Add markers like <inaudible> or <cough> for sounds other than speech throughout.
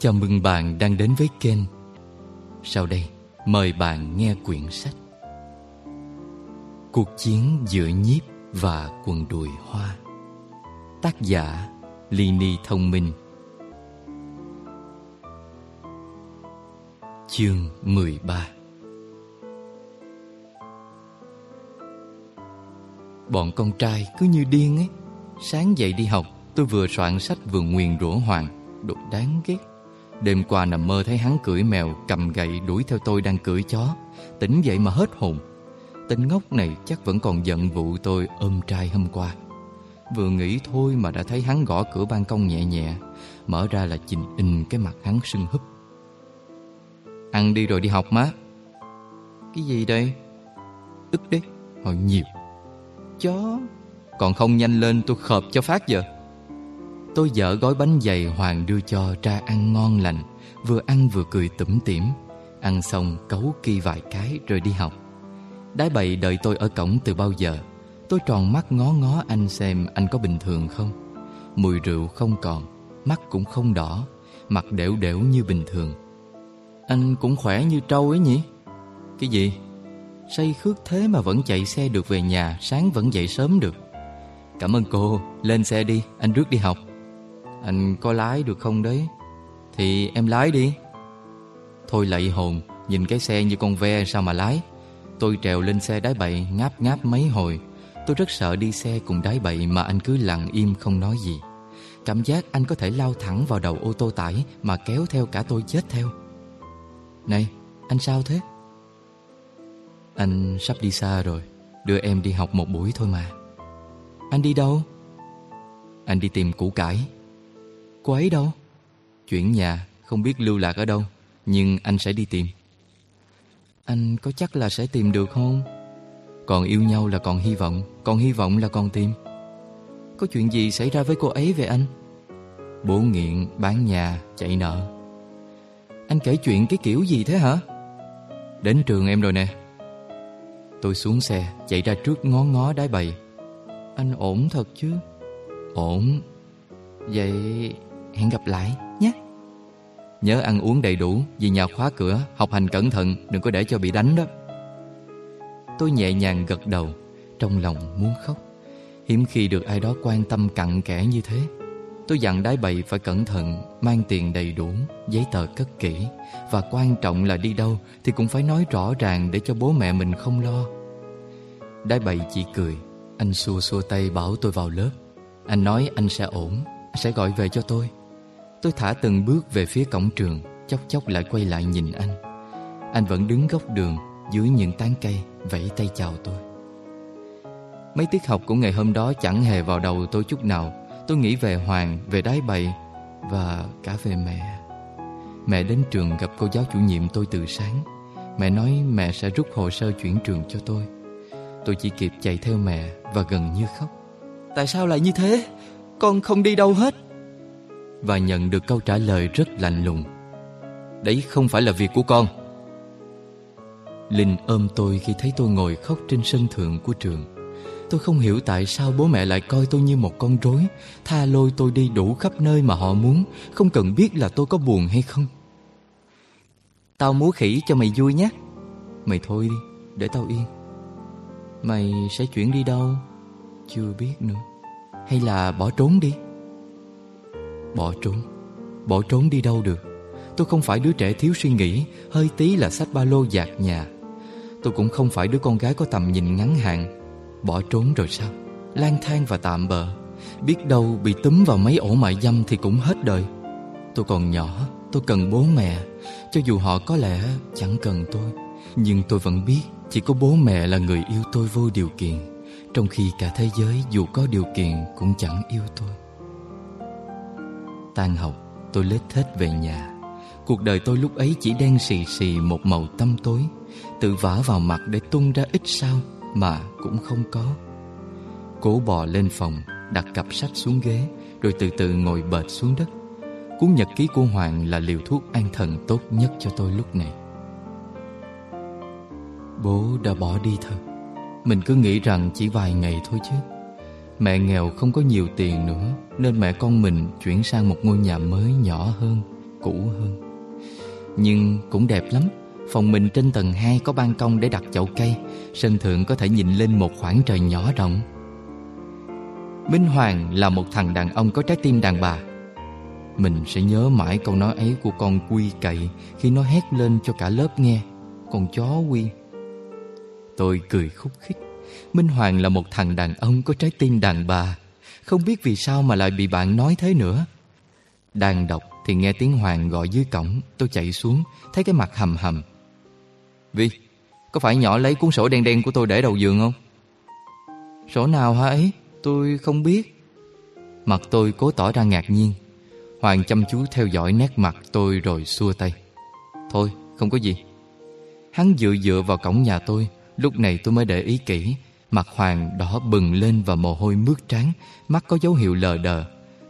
Chào mừng bạn đang đến với kênh. Sau đây, mời bạn nghe quyển sách Cuộc chiến giữa nhiếp và quần đùi hoa, Tác giả Lini Thông Minh. Chương 13 Bọn con trai cứ như điên ấy. Sáng dậy đi học, Tôi vừa soạn sách vừa nguyền rủa Hoàng. Đột đáng ghét. Đêm qua nằm mơ thấy hắn cưỡi mèo Cầm gậy đuổi theo tôi đang cưỡi chó. Tỉnh dậy mà hết hồn. Tên ngốc này chắc vẫn còn giận vụ tôi ôm trai hôm qua. Vừa nghĩ thôi mà đã thấy hắn gõ cửa ban công nhẹ nhẹ Mở ra là chình in cái mặt hắn sưng húp. Ăn đi rồi đi học má. Cái gì đây? Tức đấy, Hồi nhiều. Chó. Còn không nhanh lên tôi khợp cho phát giờ. Tôi dở gói bánh dày Hoàng đưa cho tra ăn ngon lành, Vừa ăn vừa cười tủm tỉm. Ăn xong cấu kỳ vài cái rồi đi học. Đái bậy đợi tôi ở cổng từ bao giờ. Tôi tròn mắt ngó ngó anh xem anh có bình thường không. Mùi rượu không còn, Mắt cũng không đỏ, Mặt đẻo đẻo như bình thường. Anh cũng khỏe như trâu ấy nhỉ? Cái gì? Say khước thế mà vẫn chạy xe được về nhà, Sáng vẫn dậy sớm được. Cảm ơn cô, Lên xe đi, Anh rước đi học. Anh có lái được không đấy? Thì em lái đi. Thôi lạy hồn, Nhìn cái xe như con ve sao mà lái. Tôi trèo lên xe đái bậy Ngáp ngáp mấy hồi. Tôi rất sợ đi xe cùng đái bậy Mà anh cứ lặng im không nói gì. Cảm giác anh có thể lao thẳng vào đầu ô tô tải Mà kéo theo cả tôi chết theo. Này, anh sao thế? Anh sắp đi xa rồi, Đưa em đi học một buổi thôi mà. Anh đi đâu? Anh đi tìm củ cải. Cô ấy đâu? Chuyển nhà không biết lưu lạc ở đâu Nhưng anh sẽ đi tìm. Anh có chắc là sẽ tìm được không? Còn yêu nhau là còn hy vọng Còn hy vọng là còn tìm. Có chuyện gì xảy ra với cô ấy về anh? Bố nghiện, bán nhà, chạy nợ. Anh kể chuyện cái kiểu gì thế hả? Đến trường em rồi nè. Tôi xuống xe Chạy ra trước ngó ngó đái bầy. Anh ổn thật chứ? Ổn. Vậy hẹn gặp lại nhé. Nhớ ăn uống đầy đủ Vì nhà khóa cửa, Học hành cẩn thận, Đừng có để cho bị đánh đó. Tôi nhẹ nhàng gật đầu, Trong lòng muốn khóc. Hiếm khi được ai đó quan tâm cặn kẽ như thế. Tôi dặn đái bậy phải cẩn thận, Mang tiền đầy đủ, Giấy tờ cất kỹ. Và quan trọng là đi đâu Thì cũng phải nói rõ ràng Để cho bố mẹ mình không lo. Đái bậy chỉ cười. Anh xua xua tay bảo tôi vào lớp. Anh nói anh sẽ ổn, Sẽ gọi về cho tôi. Tôi thả từng bước về phía cổng trường Chốc chốc lại quay lại nhìn anh. Anh vẫn đứng góc đường Dưới những tán cây Vẫy tay chào tôi. Mấy tiết học của ngày hôm đó Chẳng hề vào đầu tôi chút nào. Tôi nghĩ về Hoàng, về đái bậy Và cả về mẹ. Mẹ đến trường gặp cô giáo chủ nhiệm tôi từ sáng. Mẹ nói mẹ sẽ rút hồ sơ chuyển trường cho tôi. Tôi chỉ kịp chạy theo mẹ Và gần như khóc. Tại sao lại như thế? Con không đi đâu hết. Và nhận được câu trả lời rất lạnh lùng. Đấy không phải là việc của con. Linh ôm tôi khi thấy tôi ngồi khóc trên sân thượng của trường. Tôi không hiểu tại sao bố mẹ lại coi tôi như một con rối Tha lôi tôi đi đủ khắp nơi mà họ muốn Không cần biết là tôi có buồn hay không. Tao múa khỉ cho mày vui nhé. Mày thôi đi, để tao yên. Mày sẽ chuyển đi đâu? Chưa biết nữa. Hay là bỏ trốn đi? Bỏ trốn? Bỏ trốn đi đâu được? Tôi không phải đứa trẻ thiếu suy nghĩ, Hơi tí là sách ba lô dạt nhà. Tôi cũng không phải đứa con gái có tầm nhìn ngắn hạn. Bỏ trốn rồi sao? Lang thang và tạm bợ. Biết đâu bị túm vào mấy ổ mại dâm Thì cũng hết đời. Tôi còn nhỏ, Tôi cần bố mẹ. Cho dù họ có lẽ chẳng cần tôi. Nhưng tôi vẫn biết Chỉ có bố mẹ là người yêu tôi vô điều kiện. Trong khi cả thế giới dù có điều kiện Cũng chẳng yêu tôi. Tan học, Tôi lết thết về nhà. Cuộc đời tôi lúc ấy chỉ đen xì xì Một màu tăm tối, Tự vả vào mặt để tung ra ít sao mà cũng không có. Cố bò lên phòng, Đặt cặp sách xuống ghế, Rồi từ từ ngồi bệt xuống đất. Cuốn nhật ký của Hoàng là liều thuốc an thần tốt nhất cho tôi lúc này. Bố đã bỏ đi thật. Mình cứ nghĩ rằng chỉ vài ngày thôi chứ. Mẹ nghèo không có nhiều tiền nữa. Nên mẹ con mình chuyển sang một ngôi nhà mới nhỏ hơn, cũ hơn. Nhưng cũng đẹp lắm, Phòng mình trên tầng 2 có ban công để đặt chậu cây, Sân thượng có thể nhìn lên một khoảng trời nhỏ rộng. Minh Hoàng là một thằng đàn ông có trái tim đàn bà. Mình sẽ nhớ mãi câu nói ấy của con Quy cậy Khi nó hét lên cho cả lớp nghe, Con chó Quy. Tôi cười khúc khích. Minh Hoàng là một thằng đàn ông có trái tim đàn bà. Không biết vì sao mà lại bị bạn nói thế nữa. Đang đọc thì nghe tiếng Hoàng gọi dưới cổng, Tôi chạy xuống, Thấy cái mặt hầm hầm. Vi, Có phải nhỏ lấy cuốn sổ đen đen của tôi để đầu giường không? Sổ nào hả ấy? Tôi không biết. Mặt tôi cố tỏ ra ngạc nhiên. Hoàng chăm chú theo dõi nét mặt tôi rồi xua tay. Thôi, không có gì. Hắn dựa dựa vào cổng nhà tôi, Lúc này tôi mới để ý kỹ. Mặt Hoàng đỏ bừng lên và mồ hôi mướt trán, Mắt có dấu hiệu lờ đờ.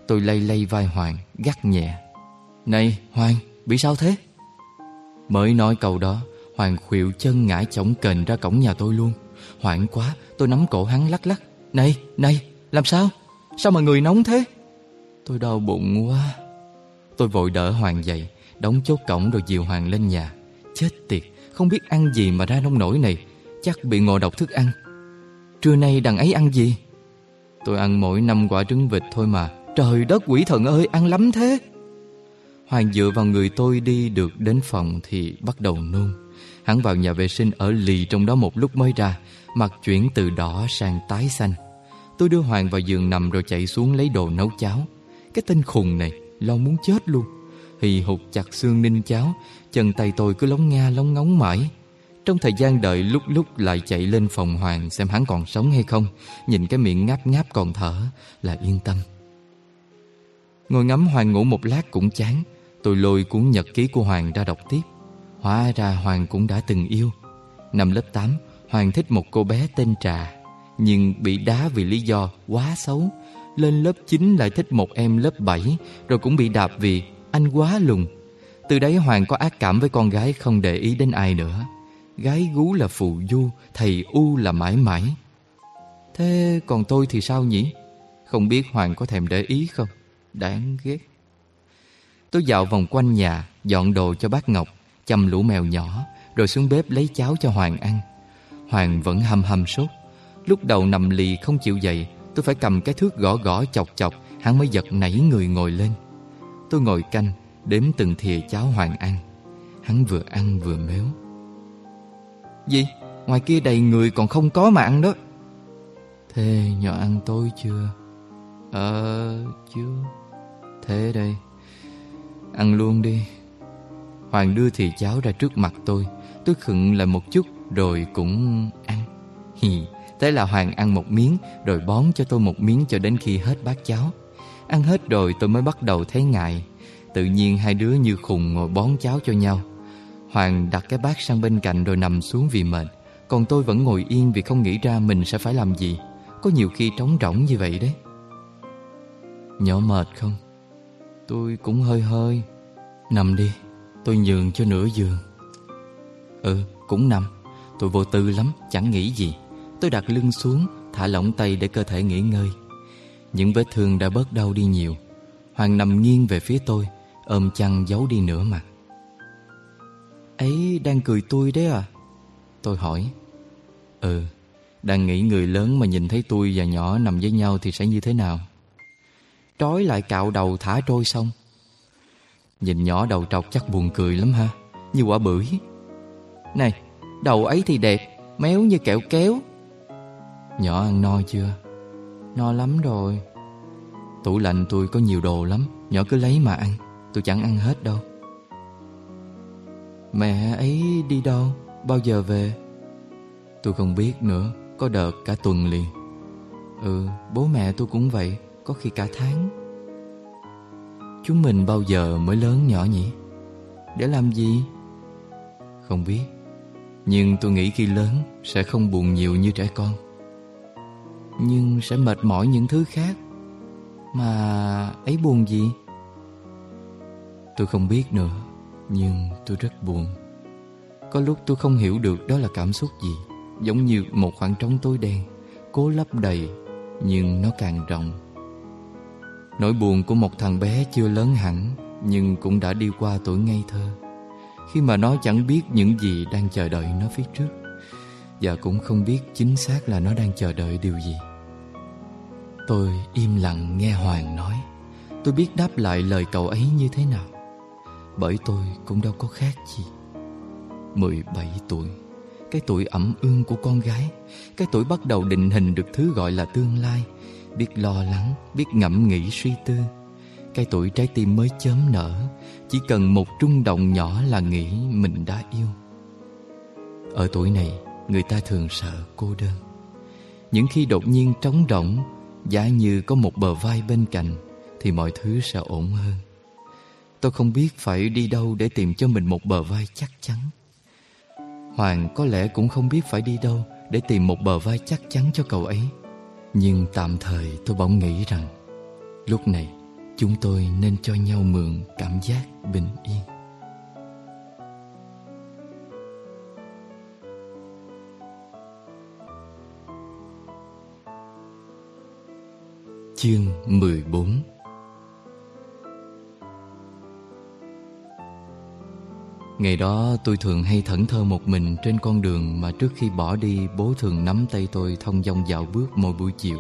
Tôi lay lay vai Hoàng, Gắt nhẹ. Này, Hoàng, bị sao thế? Mới nói câu đó, Hoàng khuỵu chân ngã chổng kềnh ra cổng nhà tôi luôn. Hoảng quá, tôi nắm cổ hắn lắc lắc. Này này, làm sao? Sao mà người nóng thế? Tôi đau bụng quá. Tôi vội đỡ Hoàng dậy, Đóng chốt cổng rồi dìu Hoàng lên nhà. Chết tiệt, Không biết ăn gì mà ra nông nổi này. Chắc bị ngộ độc thức ăn. Trưa nay đằng ấy ăn gì? Tôi ăn mỗi năm quả trứng vịt thôi mà. Trời đất quỷ thần ơi, ăn lắm thế. Hoàng dựa vào người tôi đi được đến phòng Thì bắt đầu nôn. Hắn vào nhà vệ sinh ở lì trong đó một lúc mới ra, Mặt chuyển từ đỏ sang tái xanh. Tôi đưa Hoàng vào giường nằm rồi chạy xuống lấy đồ nấu cháo. Cái tên khùng này, lo muốn chết luôn. Hì hụt chặt xương ninh cháo, Chân tay tôi cứ lóng nga lóng ngóng mãi trong thời gian đợi lúc lúc lại chạy lên phòng Hoàng xem hắn còn sống hay không, Nhìn cái miệng ngáp ngáp còn thở, là yên tâm. Ngồi ngắm Hoàng ngủ một lát cũng chán, Tôi lôi cuốn nhật ký của Hoàng ra đọc tiếp. Hóa ra Hoàng cũng đã từng yêu. Năm lớp 8 Hoàng thích một cô bé tên Trà, Nhưng bị đá vì lý do quá xấu. Lên lớp 9 lại thích một em lớp 7 Rồi cũng bị đạp vì anh quá lùn. Từ đấy Hoàng có ác cảm với con gái không để ý đến ai nữa. Gái gú là phù du, Thầy U là mãi mãi. Thế còn tôi thì sao nhỉ? Không biết Hoàng có thèm để ý không? Đáng ghét. Tôi dạo vòng quanh nhà, Dọn đồ cho bác Ngọc, Chăm lũ mèo nhỏ, Rồi xuống bếp lấy cháo cho Hoàng ăn. Hoàng vẫn hầm hầm sốt. Lúc đầu nằm lì không chịu dậy, Tôi phải cầm cái thước gõ gõ chọc chọc, Hắn mới giật nảy người ngồi lên. Tôi ngồi canh, Đếm từng thìa cháo Hoàng ăn. Hắn vừa ăn vừa méo gì? Ngoài kia đầy người còn không có mà ăn đó. Thế nhỏ ăn tối chưa? Ờ, chưa. Thế đây. Ăn luôn đi. Hoàng đưa thì cháo ra trước mặt tôi. Tôi khựng lại một chút Rồi cũng ăn. Hì, Thế là Hoàng ăn một miếng Rồi bón cho tôi một miếng cho đến khi hết bát cháo. Ăn hết rồi tôi mới bắt đầu thấy ngại. Tự nhiên hai đứa như khùng ngồi bón cháo cho nhau. Hoàng đặt cái bát sang bên cạnh rồi nằm xuống vì mệt. Còn tôi vẫn ngồi yên vì không nghĩ ra mình sẽ phải làm gì. Có nhiều khi trống rỗng như vậy đấy. Nhỏ mệt không? Tôi cũng hơi hơi. Nằm đi, Tôi nhường cho nửa giường. Ừ cũng nằm. Tôi vô tư lắm, chẳng nghĩ gì. Tôi đặt lưng xuống, Thả lỏng tay để cơ thể nghỉ ngơi. Những vết thương đã bớt đau đi nhiều. Hoàng nằm nghiêng về phía tôi, Ôm chăn giấu đi nửa mặt ấy đang cười tôi đấy à? Tôi hỏi. Ừ Đang nghĩ người lớn mà nhìn thấy tôi và nhỏ nằm với nhau Thì sẽ như thế nào? Trói lại cạo đầu thả trôi xong. Nhìn nhỏ đầu trọc chắc buồn cười lắm ha. Như quả bưởi. Này, Đầu ấy thì đẹp, Méo như kẹo kéo. Nhỏ ăn no chưa? No lắm rồi. Tủ lạnh tôi có nhiều đồ lắm, Nhỏ cứ lấy mà ăn, Tôi chẳng ăn hết đâu. Mẹ ấy đi đâu? Bao giờ về? Tôi không biết nữa, Có đợt cả tuần liền. Ừ bố mẹ tôi cũng vậy, Có khi cả tháng. Chúng mình bao giờ mới lớn nhỏ nhỉ? Để làm gì? Không biết. Nhưng tôi nghĩ khi lớn, Sẽ không buồn nhiều như trẻ con. Nhưng sẽ mệt mỏi những thứ khác. Mà ấy buồn gì? Tôi không biết nữa nhưng tôi rất buồn. Có lúc tôi không hiểu được đó là cảm xúc gì, Giống như một khoảng trống tối đen, Cố lấp đầy, Nhưng nó càng rộng. Nỗi buồn của một thằng bé chưa lớn hẳn, Nhưng cũng đã đi qua tuổi ngây thơ. Khi mà nó chẳng biết những gì đang chờ đợi nó phía trước, Và cũng không biết chính xác là nó đang chờ đợi điều gì. Tôi im lặng nghe Hoàng nói. Tôi biết đáp lại lời cậu ấy như thế nào. Bởi tôi cũng đâu có khác gì. 17 tuổi Cái tuổi ẩm ương của con gái Cái tuổi bắt đầu định hình được thứ gọi là tương lai. Biết lo lắng, biết ngẫm nghĩ suy tư. Cái tuổi trái tim mới chớm nở Chỉ cần một trung động nhỏ là nghĩ mình đã yêu. Ở tuổi này, người ta thường sợ cô đơn. Những khi đột nhiên trống rỗng Giả như có một bờ vai bên cạnh Thì mọi thứ sẽ ổn hơn. Tôi không biết phải đi đâu để tìm cho mình một bờ vai chắc chắn. Hoàng có lẽ cũng không biết phải đi đâu Để tìm một bờ vai chắc chắn cho cậu ấy. Nhưng tạm thời tôi bỗng nghĩ rằng, Lúc này, chúng tôi nên cho nhau mượn cảm giác bình yên. Chương 14 Ngày đó tôi thường hay thẫn thơ một mình trên con đường mà trước khi bỏ đi, bố thường nắm tay tôi thông dong dạo bước mỗi buổi chiều.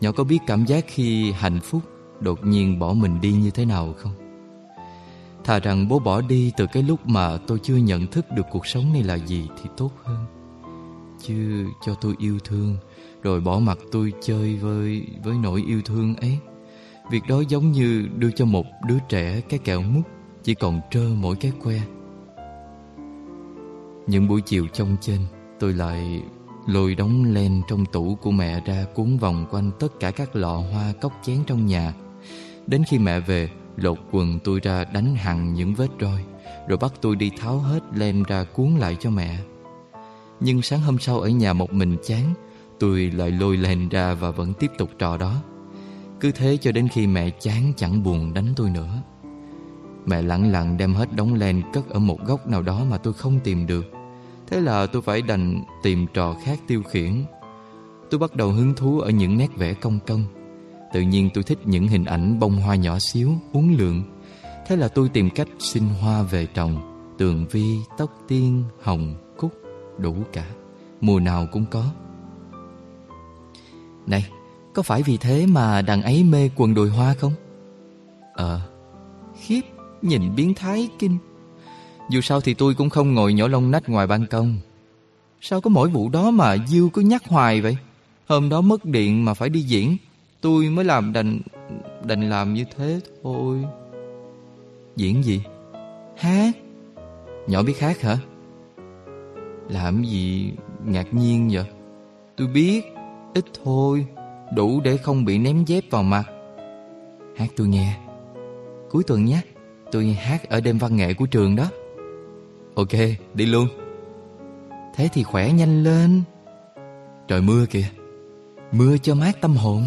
Nhỏ có biết cảm giác khi hạnh phúc đột nhiên bỏ mình đi như thế nào không? Thà rằng bố bỏ đi từ cái lúc mà tôi chưa nhận thức được cuộc sống này là gì thì tốt hơn. Chứ cho tôi yêu thương, rồi bỏ mặt tôi chơi với với nỗi yêu thương ấy. Việc đó giống như đưa cho một đứa trẻ cái kẹo mút chỉ còn trơ mỗi cái que. Những buổi chiều trong trên, tôi lại lôi đóng len trong tủ của mẹ ra cuốn vòng quanh tất cả các lọ hoa cốc chén trong nhà. Đến khi mẹ về, lột quần tôi ra đánh hằn những vết roi, rồi bắt tôi đi tháo hết len ra cuốn lại cho mẹ. Nhưng sáng hôm sau ở nhà một mình chán, tôi lại lôi len ra và vẫn tiếp tục trò đó. Cứ thế cho đến khi mẹ chán chẳng buồn đánh tôi nữa. Mẹ lặng lặng đem hết đống len cất ở một góc nào đó mà tôi không tìm được. Thế là tôi phải đành tìm trò khác tiêu khiển. Tôi bắt đầu hứng thú ở những nét vẽ cong cong. Tự nhiên tôi thích những hình ảnh bông hoa nhỏ xíu, uốn lượn. Thế là tôi tìm cách xin hoa về trồng. Tường vi, tóc tiên, hồng, cúc, đủ cả. Mùa nào cũng có. Này, có phải vì thế mà đằng ấy mê quần đùi hoa không? Ờ, khiếp, nhìn biến thái kinh. Dù sao thì tôi cũng không ngồi nhỏ lông nách ngoài ban công. Sao có mỗi vụ đó mà Diêu cứ nhắc hoài vậy? Hôm đó mất điện mà phải đi diễn, tôi mới làm đành đành làm như thế thôi. Diễn gì? Hát. Nhỏ biết hát hả? Làm gì ngạc nhiên vậy? Tôi biết, ít thôi, đủ để không bị ném dép vào mặt. Hát tôi nghe. Cuối tuần nhé, tôi hát ở đêm văn nghệ của trường đó. Ok, đi luôn. Thế thì khỏe nhanh lên. Trời mưa kìa. Mưa cho mát tâm hồn.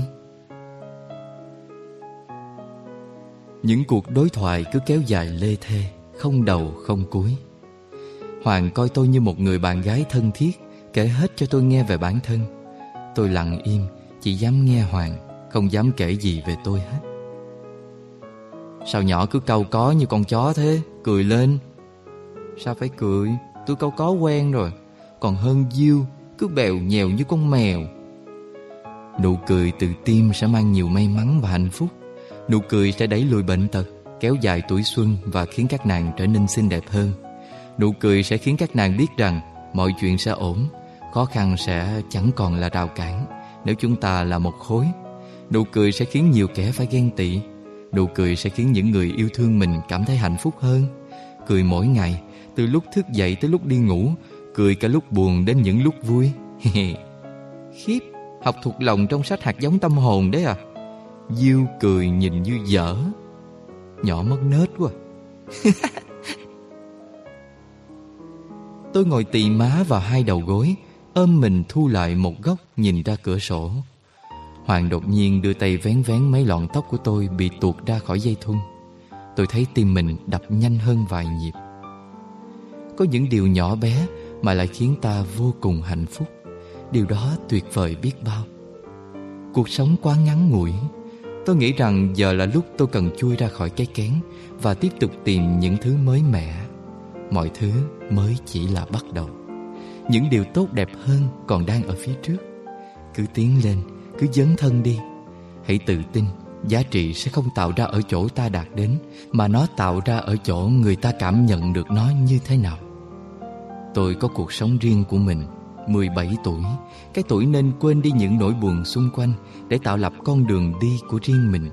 Những cuộc đối thoại cứ kéo dài lê thê, không đầu không cuối. Hoàng coi tôi như một người bạn gái thân thiết, kể hết cho tôi nghe về bản thân. Tôi lặng im, chỉ dám nghe Hoàng, không dám kể gì về tôi hết. Sao nhỏ cứ câu có như con chó thế, cười lên. Sao phải cười, tôi câu có quen rồi. Còn hơn Diêu, cứ bèo nhèo như con mèo. Nụ cười từ tim sẽ mang nhiều may mắn và hạnh phúc. Nụ cười sẽ đẩy lùi bệnh tật, kéo dài tuổi xuân và khiến các nàng trở nên xinh đẹp hơn. Nụ cười sẽ khiến các nàng biết rằng mọi chuyện sẽ ổn, khó khăn sẽ chẳng còn là rào cản nếu chúng ta là một khối. Nụ cười sẽ khiến nhiều kẻ phải ghen tị. Nụ cười sẽ khiến những người yêu thương mình cảm thấy hạnh phúc hơn. Cười mỗi ngày, từ lúc thức dậy tới lúc đi ngủ, cười cả lúc buồn đến những lúc vui. <laughs> Khiếp, học thuộc lòng trong sách hạt giống tâm hồn đấy à. Diêu cười nhìn như dở. Nhỏ mất nết quá. <laughs> Tôi ngồi tì má vào hai đầu gối, ôm mình thu lại một góc nhìn ra cửa sổ. Hoàng đột nhiên đưa tay vén vén mấy lọn tóc của tôi bị tuột ra khỏi dây thun. Tôi thấy tim mình đập nhanh hơn vài nhịp. Có những điều nhỏ bé mà lại khiến ta vô cùng hạnh phúc. Điều đó tuyệt vời biết bao. Cuộc sống quá ngắn ngủi, Tôi nghĩ rằng giờ là lúc tôi cần chui ra khỏi cái kén Và tiếp tục tìm những thứ mới mẻ Mọi thứ mới chỉ là bắt đầu Những điều tốt đẹp hơn còn đang ở phía trước Cứ tiến lên, cứ dấn thân đi. Hãy tự tin, Giá trị sẽ không tạo ra ở chỗ ta đạt đến, Mà nó tạo ra ở chỗ người ta cảm nhận được nó như thế nào. Tôi có cuộc sống riêng của mình 17 tuổi. Cái tuổi nên quên đi những nỗi buồn xung quanh Để tạo lập con đường đi của riêng mình.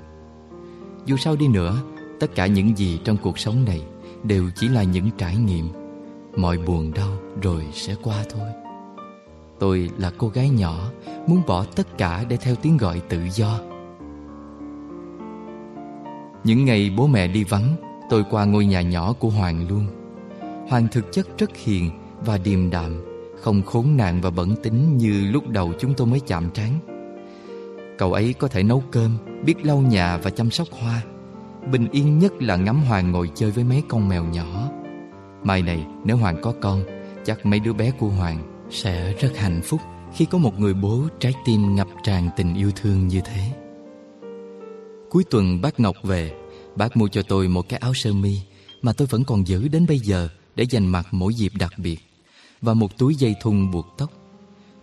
Dù sao đi nữa, Tất cả những gì trong cuộc sống này Đều chỉ là những trải nghiệm. Mọi buồn đau rồi sẽ qua thôi. Tôi là cô gái nhỏ Muốn bỏ tất cả để theo tiếng gọi tự do. Những ngày bố mẹ đi vắng Tôi qua ngôi nhà nhỏ của Hoàng luôn. Hoàng thực chất rất hiền và điềm đạm Không khốn nạn và bẩn tính như lúc đầu chúng tôi mới chạm trán. Cậu ấy có thể nấu cơm, biết lau nhà và chăm sóc hoa. Bình yên nhất là ngắm Hoàng ngồi chơi với mấy con mèo nhỏ. Mai này nếu Hoàng có con Chắc mấy đứa bé của Hoàng sẽ rất hạnh phúc Khi có một người bố trái tim ngập tràn tình yêu thương như thế. Cuối tuần bác Ngọc về, Bác mua cho tôi một cái áo sơ mi Mà tôi vẫn còn giữ đến bây giờ Để dành mặt mỗi dịp đặc biệt, Và một túi dây thun buộc tóc.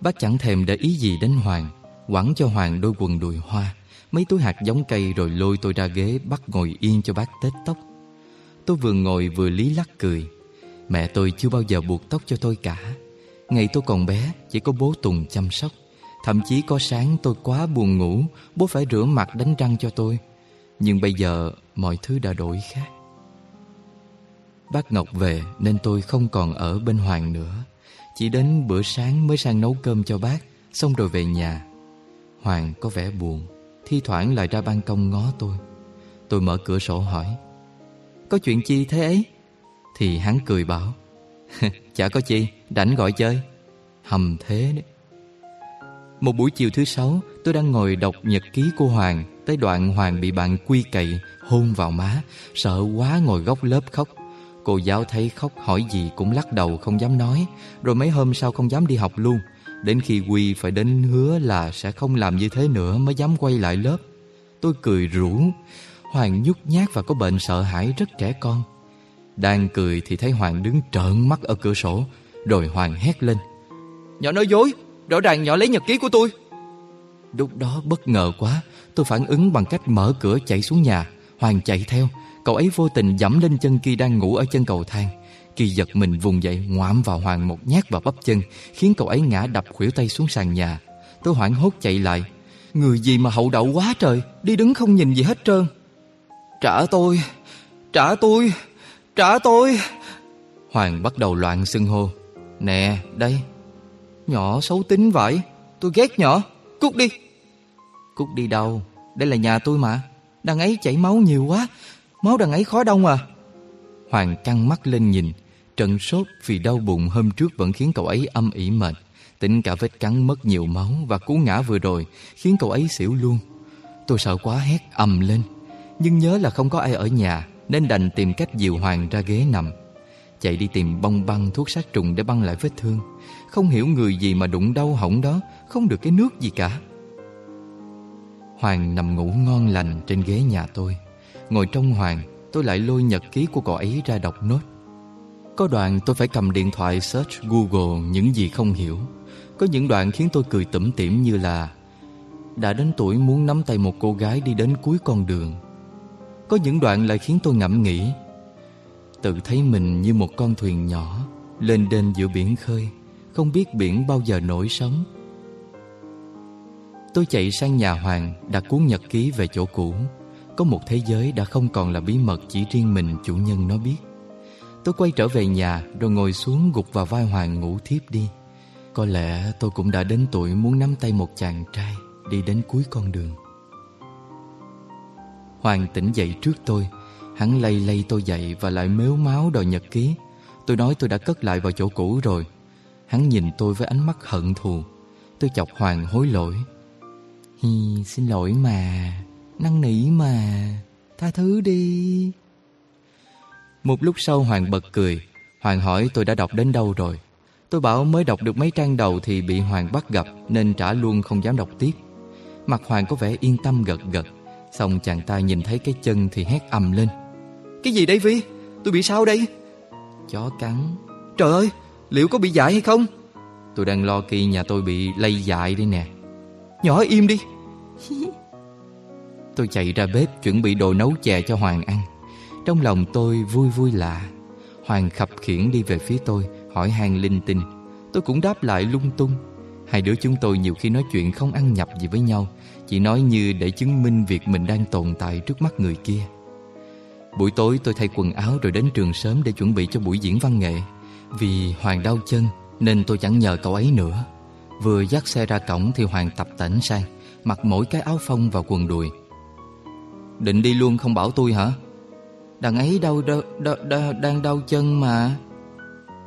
Bác chẳng thèm để ý gì đến Hoàng, Quẳng cho Hoàng đôi quần đùi hoa, Mấy túi hạt giống cây rồi lôi tôi ra ghế Bắt ngồi yên cho bác tết tóc. Tôi vừa ngồi vừa lý lắc cười. Mẹ tôi chưa bao giờ buộc tóc cho tôi cả. Ngày tôi còn bé Chỉ có bố Tùng chăm sóc. Thậm chí có sáng tôi quá buồn ngủ Bố phải rửa mặt đánh răng cho tôi. Nhưng bây giờ mọi thứ đã đổi khác. Bác Ngọc về nên tôi không còn ở bên Hoàng nữa. Chỉ đến bữa sáng mới sang nấu cơm cho bác Xong rồi về nhà. Hoàng có vẻ buồn Thi thoảng lại ra ban công ngó tôi. Tôi mở cửa sổ hỏi Có chuyện chi thế ấy? Thì hắn cười bảo <laughs> Chả có chi, rảnh gọi chơi Hầm thế đấy Một buổi chiều thứ sáu, Tôi đang ngồi đọc nhật ký của Hoàng, Tới đoạn Hoàng bị bạn quy cậy Hôn vào má, Sợ quá ngồi góc lớp khóc Cô giáo thấy khóc hỏi gì cũng lắc đầu không dám nói, Rồi mấy hôm sau không dám đi học luôn Đến khi Quy phải đến hứa là sẽ không làm như thế nữa mới dám quay lại lớp. Tôi cười rủ. Hoàng nhút nhát và có bệnh sợ hãi rất trẻ con. Đang cười thì thấy Hoàng đứng trợn mắt ở cửa sổ. Rồi Hoàng hét lên. Nhỏ nói dối, rõ ràng nhỏ lấy nhật ký của tôi. Lúc đó bất ngờ quá, tôi phản ứng bằng cách mở cửa chạy xuống nhà. Hoàng chạy theo, cậu ấy vô tình dẫm lên chân Kỳ đang ngủ ở chân cầu thang. Kỳ giật mình vùng dậy ngoạm vào Hoàng một nhát vào bắp chân Khiến cậu ấy ngã đập khuỷu tay xuống sàn nhà Tôi hoảng hốt chạy lại Người gì mà hậu đậu quá trời Đi đứng không nhìn gì hết trơn Trả tôi Trả tôi Trả tôi Hoàng bắt đầu loạn xưng hô Nè, đây. Nhỏ xấu tính vậy. Tôi ghét nhỏ. Cút đi. Cút đi đâu? Đây là nhà tôi mà. Đằng ấy chảy máu nhiều quá. Máu đằng ấy khó đông à. Hoàng căng mắt lên nhìn. Trận sốt vì đau bụng hôm trước vẫn khiến cậu ấy âm ỉ mệt. Tính cả vết cắn mất nhiều máu Và cú ngã vừa rồi Khiến cậu ấy xỉu luôn. Tôi sợ quá hét ầm lên. Nhưng nhớ là không có ai ở nhà, Nên đành tìm cách dìu Hoàng ra ghế nằm. Chạy đi tìm bông băng thuốc sát trùng để băng lại vết thương. Không hiểu người gì mà đụng đau hỏng đó, Không được cái nước gì cả. Hoàng nằm ngủ ngon lành trên ghế nhà tôi. Ngồi trong Hoàng, Tôi lại lôi nhật ký của cậu ấy ra đọc nốt. Có đoạn tôi phải cầm điện thoại search Google những gì không hiểu. Có những đoạn khiến tôi cười tủm tỉm như là, Đã đến tuổi muốn nắm tay một cô gái đi đến cuối con đường. Có những đoạn lại khiến tôi ngẫm nghĩ Tự thấy mình như một con thuyền nhỏ, Lên đên giữa biển khơi, Không biết biển bao giờ nổi sóng Tôi chạy sang nhà Hoàng Đặt cuốn nhật ký về chỗ cũ Có một thế giới đã không còn là bí mật Chỉ riêng mình chủ nhân nó biết Tôi quay trở về nhà rồi ngồi xuống gục vào vai Hoàng ngủ thiếp đi. Có lẽ tôi cũng đã đến tuổi muốn nắm tay một chàng trai đi đến cuối con đường. Hoàng tỉnh dậy trước tôi. Hắn lay lay tôi dậy và lại mếu máu đòi nhật ký. Tôi nói tôi đã cất lại vào chỗ cũ rồi. Hắn nhìn tôi với ánh mắt hận thù. Tôi chọc Hoàng hối lỗi. Hi, xin lỗi mà, năn nỉ mà, tha thứ đi. Một lúc sau Hoàng bật cười Hoàng hỏi tôi đã đọc đến đâu rồi Tôi bảo mới đọc được mấy trang đầu Thì bị Hoàng bắt gặp Nên trả luôn không dám đọc tiếp Mặt Hoàng có vẻ yên tâm gật gật Xong chàng ta nhìn thấy cái chân thì hét ầm lên cái gì đây Vi? Tôi bị sao đây? Chó cắn. Trời ơi Liệu có bị dại hay không? Tôi đang lo kỳ nhà tôi bị lây dại đây nè. Nhỏ im đi. Tôi chạy ra bếp chuẩn bị đồ nấu chè cho Hoàng ăn. Trong lòng tôi vui vui lạ. Hoàng khập khiển đi về phía tôi Hỏi hàng linh tinh. Tôi cũng đáp lại lung tung. Hai đứa chúng tôi nhiều khi nói chuyện không ăn nhập gì với nhau Chỉ nói như để chứng minh việc mình đang tồn tại trước mắt người kia Buổi tối tôi thay quần áo rồi đến trường sớm để chuẩn bị cho buổi diễn văn nghệ. Vì Hoàng đau chân nên tôi chẳng nhờ cậu ấy nữa. Vừa dắt xe ra cổng thì Hoàng tập tỉnh sang Mặc mỗi cái áo phông và quần đùi. Định đi luôn không bảo tôi hả? Đằng ấy đau, đau, đau, đau đang đau chân mà.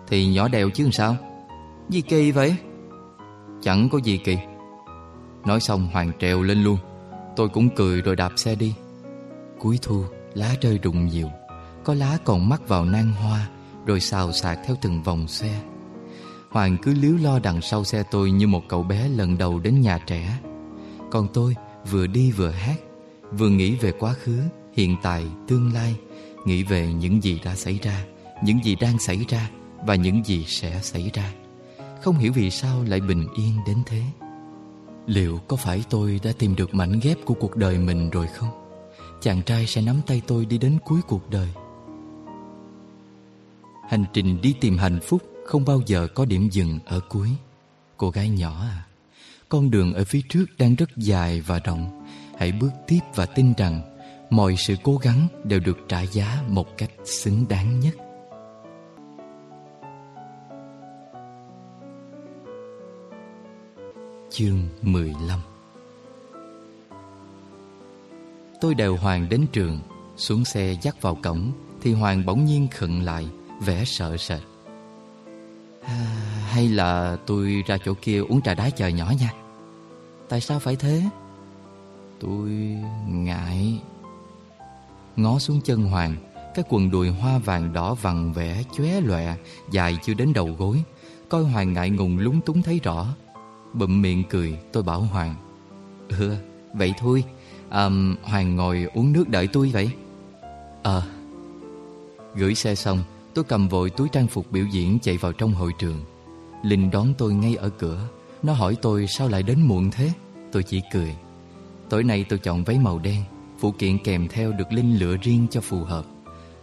Thì nhỏ đèo chứ sao? Gì kỳ vậy? Chẳng có gì kỳ. Nói xong Hoàng trèo lên luôn. Tôi cũng cười rồi đạp xe đi. Cuối thu lá rơi rụng nhiều Có lá còn mắc vào nang hoa Rồi xào xạc theo từng vòng xe. Hoàng cứ líu lo đằng sau xe tôi Như một cậu bé lần đầu đến nhà trẻ. Còn tôi vừa đi vừa hát Vừa nghĩ về quá khứ Hiện tại, tương lai Nghĩ về những gì đã xảy ra Những gì đang xảy ra Và những gì sẽ xảy ra. Không hiểu vì sao lại bình yên đến thế. Liệu có phải tôi đã tìm được mảnh ghép của cuộc đời mình rồi không? Chàng trai sẽ nắm tay tôi đi đến cuối cuộc đời. Hành trình đi tìm hạnh phúc không bao giờ có điểm dừng ở cuối. Cô gái nhỏ à Con đường ở phía trước đang rất dài và rộng. Hãy bước tiếp và tin rằng Mọi sự cố gắng đều được trả giá một cách xứng đáng nhất. Chương 15 Tôi đều Hoàng đến trường Xuống xe dắt vào cổng Thì Hoàng bỗng nhiên khựng lại Vẻ sợ sệt. À, Hay là tôi ra chỗ kia uống trà đá chờ nhỏ nha. Tại sao phải thế? Tôi ngại. Ngó xuống chân Hoàng Cái quần đùi hoa vàng đỏ vằn vẽ chóe lòe Dài chưa đến đầu gối. Coi Hoàng ngại ngùng lúng túng thấy rõ. Bụm miệng cười tôi bảo Hoàng Ừ vậy thôi à, Hoàng ngồi uống nước đợi tôi vậy? Ờ. Gửi xe xong Tôi cầm vội túi trang phục biểu diễn chạy vào trong hội trường. Linh đón tôi ngay ở cửa. Nó hỏi tôi sao lại đến muộn thế? Tôi chỉ cười. Tối nay tôi chọn váy màu đen Phụ kiện kèm theo được Linh lựa riêng cho phù hợp.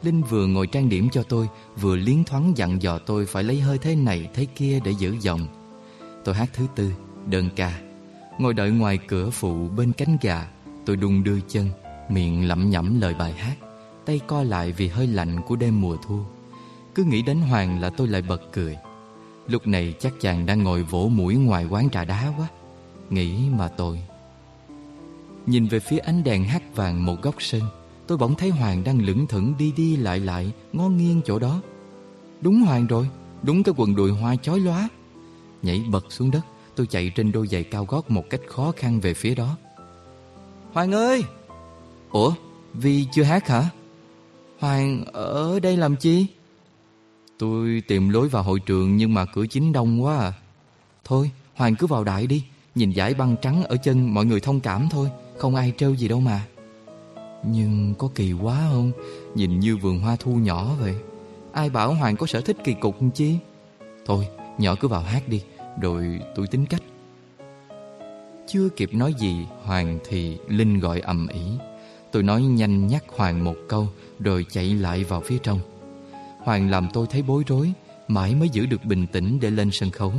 Linh vừa ngồi trang điểm cho tôi Vừa liến thoáng dặn dò tôi phải lấy hơi thế này thế kia để giữ giọng Tôi hát thứ tư, đơn ca. Ngồi đợi ngoài cửa phụ bên cánh gà. Tôi đung đưa chân, Miệng lẩm nhẩm lời bài hát, Tay co lại vì hơi lạnh của đêm mùa thu. Cứ nghĩ đến Hoàng là tôi lại bật cười. Lúc này chắc chàng đang ngồi vỗ mũi ngoài quán trà đá quá. Nghĩ mà tôi. Nhìn về phía ánh đèn hắt vàng một góc sân, Tôi bỗng thấy Hoàng đang lững thững đi đi lại lại, Ngó nghiêng chỗ đó. Đúng Hoàng rồi, Đúng cái quần đùi hoa chói lóa. Nhảy bật xuống đất, Tôi chạy trên đôi giày cao gót một cách khó khăn về phía đó. Hoàng ơi! Ủa? Vi chưa hát hả? Hoàng ở đây làm chi? Tôi tìm lối vào hội trường Nhưng mà cửa chính đông quá à. Thôi Hoàng cứ vào đại đi. Nhìn giải băng trắng ở chân mọi người thông cảm thôi. Không ai trêu gì đâu mà. Nhưng có kỳ quá không? Nhìn như vườn hoa thu nhỏ vậy. Ai bảo Hoàng có sở thích kỳ cục chi? Thôi nhỏ cứ vào hát đi. Rồi tôi tính cách chưa kịp nói gì, Hoàng thì Linh gọi ầm ĩ. Tôi nói nhanh nhắc Hoàng một câu, Rồi chạy lại vào phía trong. Hoàng làm tôi thấy bối rối, Mãi mới giữ được bình tĩnh để lên sân khấu.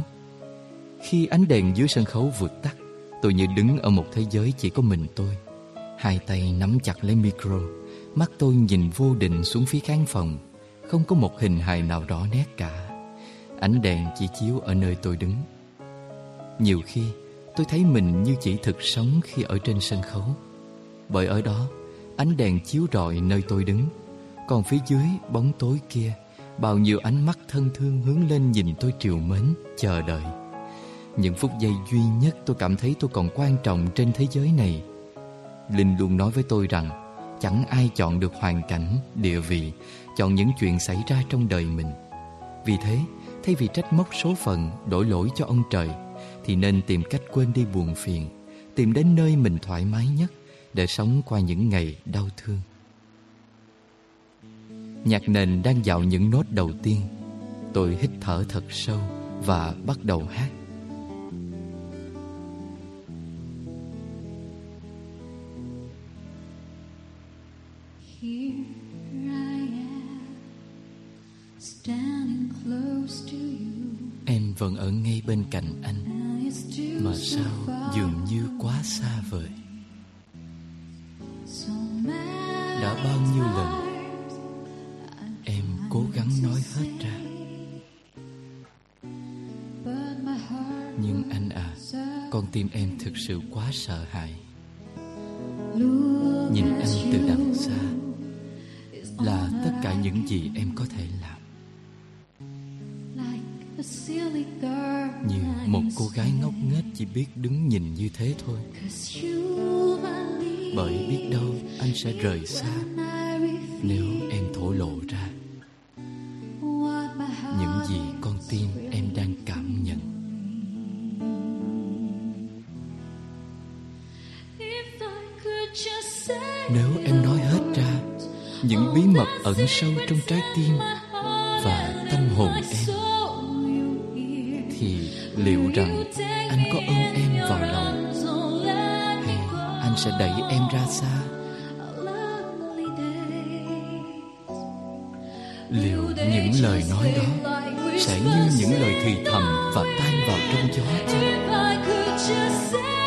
Khi ánh đèn dưới sân khấu vượt tắt, Tôi như đứng ở một thế giới chỉ có mình tôi. Hai tay nắm chặt lấy micro, Mắt tôi nhìn vô định xuống phía khán phòng. Không có một hình hài nào rõ nét cả. Ánh đèn chỉ chiếu ở nơi tôi đứng. Nhiều khi tôi thấy mình như chỉ thực sống khi ở trên sân khấu. Bởi ở đó ánh đèn chiếu rọi nơi tôi đứng. Còn phía dưới bóng tối kia Bao nhiêu ánh mắt thân thương hướng lên nhìn tôi triều mến, chờ đợi. Những phút giây duy nhất tôi cảm thấy tôi còn quan trọng trên thế giới này. Linh luôn nói với tôi rằng Chẳng ai chọn được hoàn cảnh, địa vị Chọn những chuyện xảy ra trong đời mình. Vì thế, thay vì trách móc số phận, đổi lỗi cho ông trời thì nên tìm cách quên đi buồn phiền Tìm đến nơi mình thoải mái nhất để sống qua những ngày đau thương. Nhạc nền đang vào những nốt đầu tiên. Tôi hít thở thật sâu và bắt đầu hát. Em vẫn ở ngay bên cạnh anh mà sao dường như quá xa vời? Đã bao nhiêu lần Em cố gắng nói hết ra, Nhưng anh à Con tim em thực sự quá sợ hãi. Nhìn anh từ đằng xa Là tất cả những gì em có thể làm một cô gái ngốc nghếch chỉ biết đứng nhìn như thế thôi. Bởi biết đâu anh sẽ rời xa Nếu em thổ lộ ra. Những gì con tim em đang cảm nhận. Nếu em nói hết ra, Những bí mật ẩn sâu trong trái tim Và tâm hồn em liệu rằng anh có ôm em vào lòng Hay anh sẽ đẩy em ra xa? Liệu những lời nói đó Sẽ như những lời thì thầm Và tan vào trong gió? chăng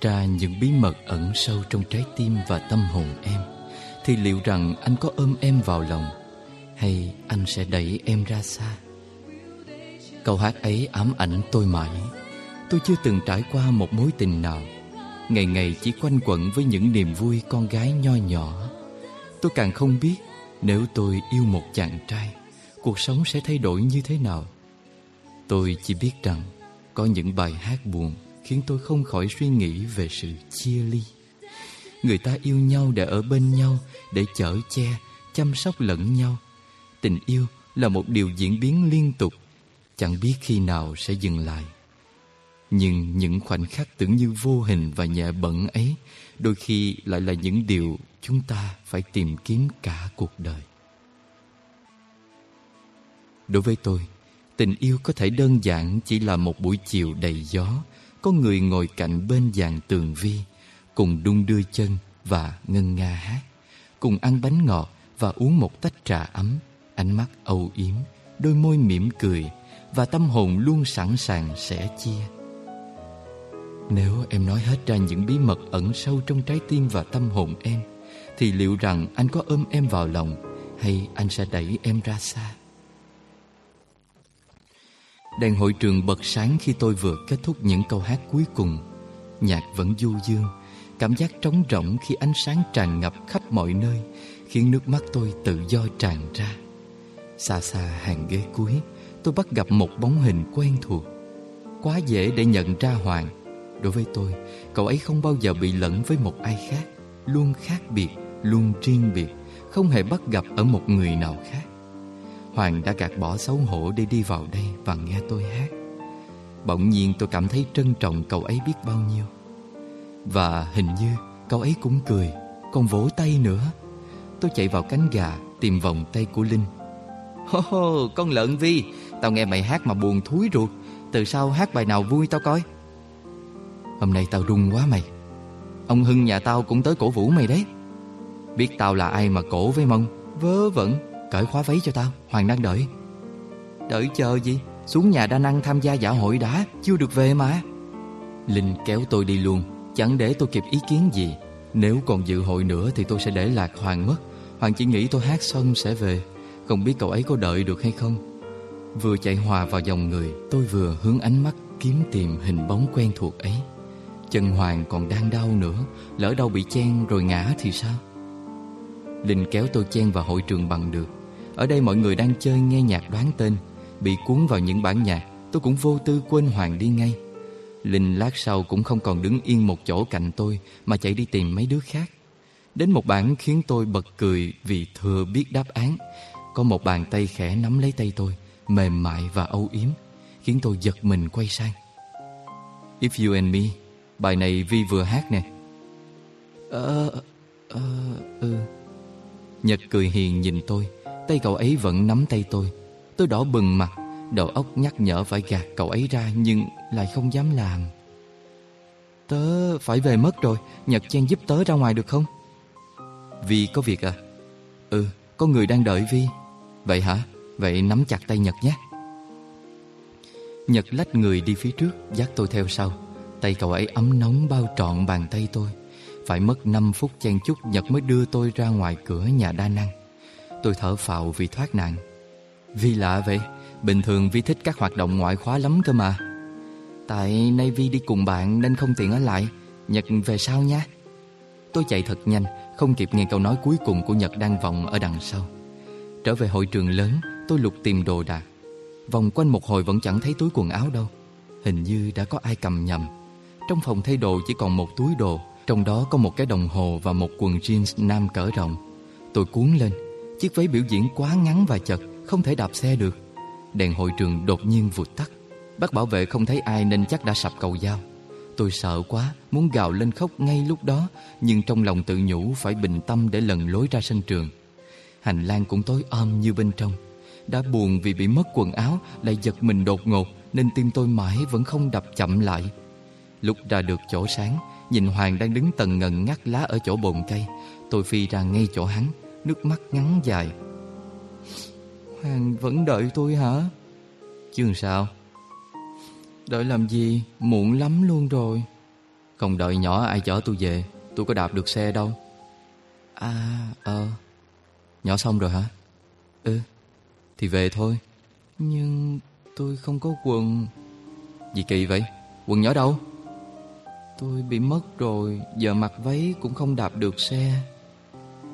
em ra những bí mật ẩn sâu trong trái tim và tâm hồn em, Thì liệu rằng anh có ôm em vào lòng, Hay anh sẽ đẩy em ra xa? Câu hát ấy ám ảnh tôi mãi. Tôi chưa từng trải qua một mối tình nào. Ngày ngày chỉ quanh quẩn với những niềm vui con gái nho nhỏ. Tôi càng không biết Nếu tôi yêu một chàng trai, Cuộc sống sẽ thay đổi như thế nào. Tôi chỉ biết rằng Có những bài hát buồn khiến tôi không khỏi suy nghĩ về sự chia ly. Người ta yêu nhau để ở bên nhau, để chở che, chăm sóc lẫn nhau. Tình yêu là một điều diễn biến liên tục, chẳng biết khi nào sẽ dừng lại. Nhưng những khoảnh khắc tưởng như vô hình và nhẹ bẩn ấy đôi khi lại là những điều chúng ta phải tìm kiếm cả cuộc đời. Đối với tôi, tình yêu có thể đơn giản chỉ là một buổi chiều đầy gió có người ngồi cạnh bên dàn tường vi cùng đung đưa chân và ngân nga hát, cùng ăn bánh ngọt và uống một tách trà ấm, ánh mắt âu yếm, đôi môi mỉm cười và tâm hồn luôn sẵn sàng sẻ chia. Nếu em nói hết ra những bí mật ẩn sâu trong trái tim và tâm hồn em, thì liệu rằng anh có ôm em vào lòng hay anh sẽ đẩy em ra xa? Đèn hội trường bật sáng khi tôi vừa kết thúc những câu hát cuối cùng. Nhạc vẫn du dương, cảm giác trống rỗng khi ánh sáng tràn ngập khắp mọi nơi, khiến nước mắt tôi tự do tràn ra. Xa xa hàng ghế cuối, tôi bắt gặp một bóng hình quen thuộc. Quá dễ để nhận ra Hoàng. Đối với tôi, cậu ấy không bao giờ bị lẫn với một ai khác, luôn khác biệt, luôn riêng biệt, không hề bắt gặp ở một người nào khác. Hoàng đã gạt bỏ xấu hổ để đi vào đây và nghe tôi hát. Bỗng nhiên tôi cảm thấy trân trọng cậu ấy biết bao nhiêu. Và hình như cậu ấy cũng cười, còn vỗ tay nữa. Tôi chạy vào cánh gà tìm vòng tay của Linh. Hô hô, con lợn Vi, tao nghe mày hát mà buồn thúi ruột. Từ sau hát bài nào vui tao coi. Hôm nay tao run quá mày. Ông Hưng nhà tao cũng tới cổ vũ mày đấy. Biết tao là ai mà cổ với mông, vớ vẩn Cởi khóa váy cho tao, Hoàng đang đợi. Đợi chờ gì? Xuống nhà đa năng tham gia dạ hội đã, Chưa được về mà. Linh kéo tôi đi luôn, Chẳng để tôi kịp ý kiến gì. Nếu còn dự hội nữa thì tôi sẽ để lạc Hoàng mất. Hoàng chỉ nghĩ tôi hát xong sẽ về. Không biết cậu ấy có đợi được hay không. Vừa chạy hòa vào dòng người, Tôi vừa hướng ánh mắt kiếm tìm hình bóng quen thuộc ấy. Chân Hoàng còn đang đau nữa, Lỡ đâu bị chen rồi ngã thì sao? Linh kéo tôi chen vào hội trường bằng được ở đây mọi người đang chơi nghe nhạc đoán tên, Bị cuốn vào những bản nhạc, Tôi cũng vô tư quên Hoàng đi ngay. Linh lát sau cũng không còn đứng yên một chỗ cạnh tôi Mà chạy đi tìm mấy đứa khác. Đến một bản khiến tôi bật cười Vì thừa biết đáp án. Có một bàn tay khẽ nắm lấy tay tôi, Mềm mại và âu yếm, Khiến tôi giật mình quay sang. If You and Me, Bài này Vi vừa hát nè. Ờ... Ờ... uh. Nhật cười hiền nhìn tôi. Tay cậu ấy vẫn nắm tay tôi. Tôi đỏ bừng mặt, Đầu óc nhắc nhở phải gạt cậu ấy ra Nhưng lại không dám làm. Tớ phải về mất rồi, Nhật Chen giúp tớ ra ngoài được không? Vi có việc à? Ừ có người đang đợi Vi. Vậy hả? Vậy nắm chặt tay Nhật nhé. Nhật lách người đi phía trước, Dắt tôi theo sau. Tay cậu ấy ấm nóng bao trọn bàn tay tôi. Phải mất 5 phút chen chút Nhật mới đưa tôi ra ngoài cửa nhà đa năng. Tôi thở phào vì thoát nạn. Vi lạ vậy, Bình thường Vi thích các hoạt động ngoại khóa lắm cơ mà. Tại nay Vi đi cùng bạn Nên không tiện ở lại. Nhật về sau nha Tôi chạy thật nhanh, Không kịp nghe câu nói cuối cùng của Nhật đang vọng ở đằng sau. Trở về hội trường lớn, Tôi lục tìm đồ đạc. Vòng quanh một hồi vẫn chẳng thấy túi quần áo đâu. Hình như đã có ai cầm nhầm. Trong phòng thay đồ chỉ còn một túi đồ, Trong đó có một cái đồng hồ và một quần jeans nam cỡ rộng. Tôi cuốn lên Chiếc váy biểu diễn quá ngắn và chật, Không thể đạp xe được. Đèn hội trường đột nhiên vụt tắt. Bác bảo vệ không thấy ai nên chắc đã sập cầu dao Tôi sợ quá, Muốn gào lên khóc ngay lúc đó, Nhưng trong lòng tự nhủ phải bình tâm Để lần lối ra sân trường. Hành lang cũng tối om như bên trong. Đã buồn vì bị mất quần áo, Lại giật mình đột ngột, Nên tim tôi mãi vẫn không đập chậm lại. Lúc ra được chỗ sáng, Nhìn Hoàng đang đứng tần ngần ngắt lá ở chỗ bồn cây. Tôi phi ra ngay chỗ hắn. Nước mắt ngắn dài. Hoàng vẫn đợi tôi hả? Chứ sao Đợi làm gì? Muộn lắm luôn rồi. Không đợi nhỏ ai chở tôi về, Tôi có đạp được xe đâu. À ờ. Nhỏ xong rồi hả? Ừ Thì về thôi. Nhưng tôi không có quần. Gì kỳ vậy? Quần nhỏ đâu? Tôi bị mất rồi, Giờ mặc váy cũng không đạp được xe.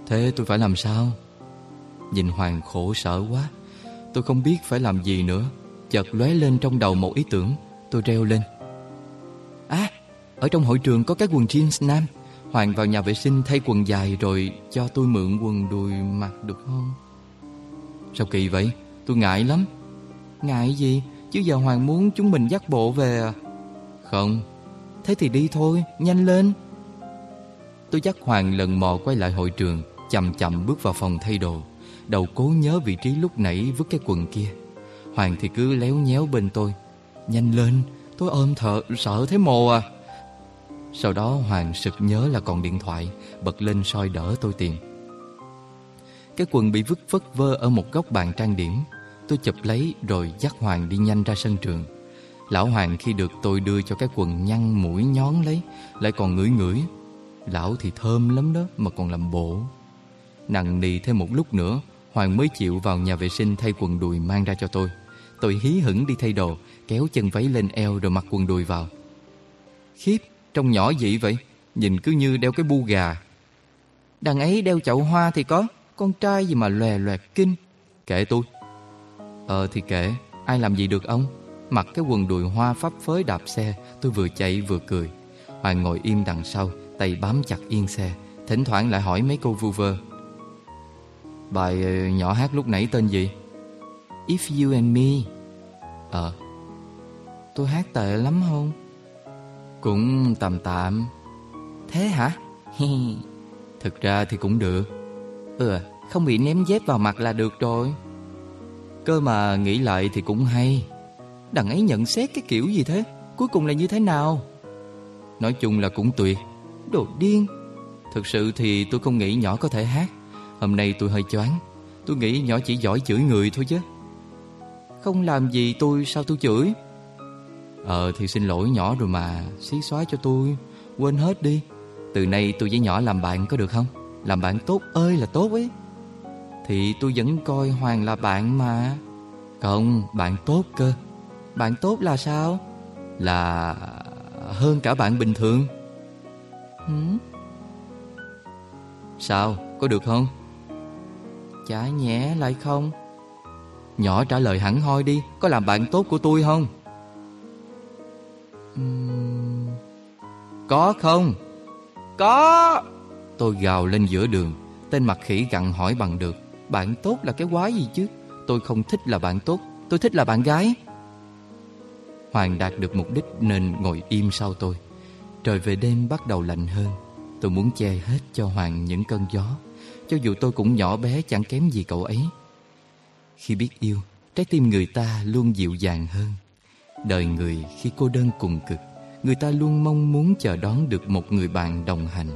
Thế tôi phải làm sao? Nhìn Hoàng khổ sở quá, Tôi không biết phải làm gì nữa. Chợt lóe lên trong đầu một ý tưởng, Tôi reo lên. À Ở trong hội trường có cái quần jeans nam Hoàng vào nhà vệ sinh thay quần dài Rồi cho tôi mượn quần đùi mặc được không? Sao kỳ vậy? Tôi ngại lắm. Ngại gì? Chứ giờ Hoàng muốn chúng mình dắt bộ về à? Không. Thế thì đi thôi, Nhanh lên. Tôi dắt Hoàng lần mò quay lại hội trường. Chậm chậm bước vào phòng thay đồ, Đầu cố nhớ vị trí lúc nãy vứt cái quần kia. Hoàng thì cứ léo nhéo bên tôi. Nhanh lên, Tôi ôm thợ, sợ thế mồ à. Sau đó Hoàng sực nhớ là còn điện thoại, Bật lên soi đỡ tôi tìm. Cái quần bị vứt vất vơ Ở một góc bàn trang điểm. Tôi chụp lấy rồi dắt Hoàng đi nhanh ra sân trường. Lão Hoàng khi được tôi đưa cho cái quần nhăn mũi nhón lấy, Lại còn ngửi ngửi. Lão thì thơm lắm đó, mà còn làm bộ. Nặng nì thêm một lúc nữa Hoàng mới chịu vào nhà vệ sinh thay quần đùi mang ra cho tôi. Tôi hí hửng đi thay đồ Kéo chân váy lên eo rồi mặc quần đùi vào. Khiếp, trông nhỏ vậy vậy Nhìn cứ như đeo cái bu gà. Đằng ấy đeo chậu hoa thì có Con trai gì mà lòe loẹt kinh. Kệ tôi. Ờ thì kệ, ai làm gì được ông? Mặc cái quần đùi hoa pháp phới đạp xe Tôi vừa chạy vừa cười. Hoàng ngồi im đằng sau Tay bám chặt yên xe Thỉnh thoảng lại hỏi mấy câu vu vơ. Bài ờ, nhỏ hát lúc nãy tên gì? If you and me. Ờ. Tôi hát tệ lắm không? Cũng tạm tạm. Thế hả? <laughs> Thực ra thì cũng được. Ừ, không bị ném dép vào mặt là được rồi. Cơ mà nghĩ lại thì cũng hay. Đằng ấy nhận xét cái kiểu gì thế? Cuối cùng là như thế nào? Nói chung là cũng tuyệt. Đồ điên. Thực sự thì tôi không nghĩ nhỏ có thể hát. Hôm nay tôi hơi choáng Tôi nghĩ nhỏ chỉ giỏi chửi người thôi chứ. Không làm gì tôi sao tôi chửi? Ờ thì xin lỗi nhỏ rồi mà, Xí xóa cho tôi. Quên hết đi. Từ nay tôi với nhỏ làm bạn có được không? Làm bạn tốt ơi là tốt ấy. Thì tôi vẫn coi Hoàng là bạn mà. Không, bạn tốt cơ. Bạn tốt là sao? Là hơn cả bạn bình thường. Ừ? Sao? Có được không? Chả nhẽ lại không? Nhỏ trả lời hẳn hoi đi, Có làm bạn tốt của tôi không? Uhm... Có không? Có! Tôi gào lên giữa đường, Tên mặt khỉ gặn hỏi bằng được. Bạn tốt là cái quái gì chứ? Tôi không thích là bạn tốt, Tôi thích là bạn gái. Hoàng đạt được mục đích nên ngồi im sau tôi. Trời về đêm bắt đầu lạnh hơn. Tôi muốn che hết cho Hoàng những cơn gió. Cho dù tôi cũng nhỏ bé chẳng kém gì cậu ấy. Khi biết yêu Trái tim người ta luôn dịu dàng hơn. Đời người khi cô đơn cùng cực Người ta luôn mong muốn chờ đón được một người bạn đồng hành.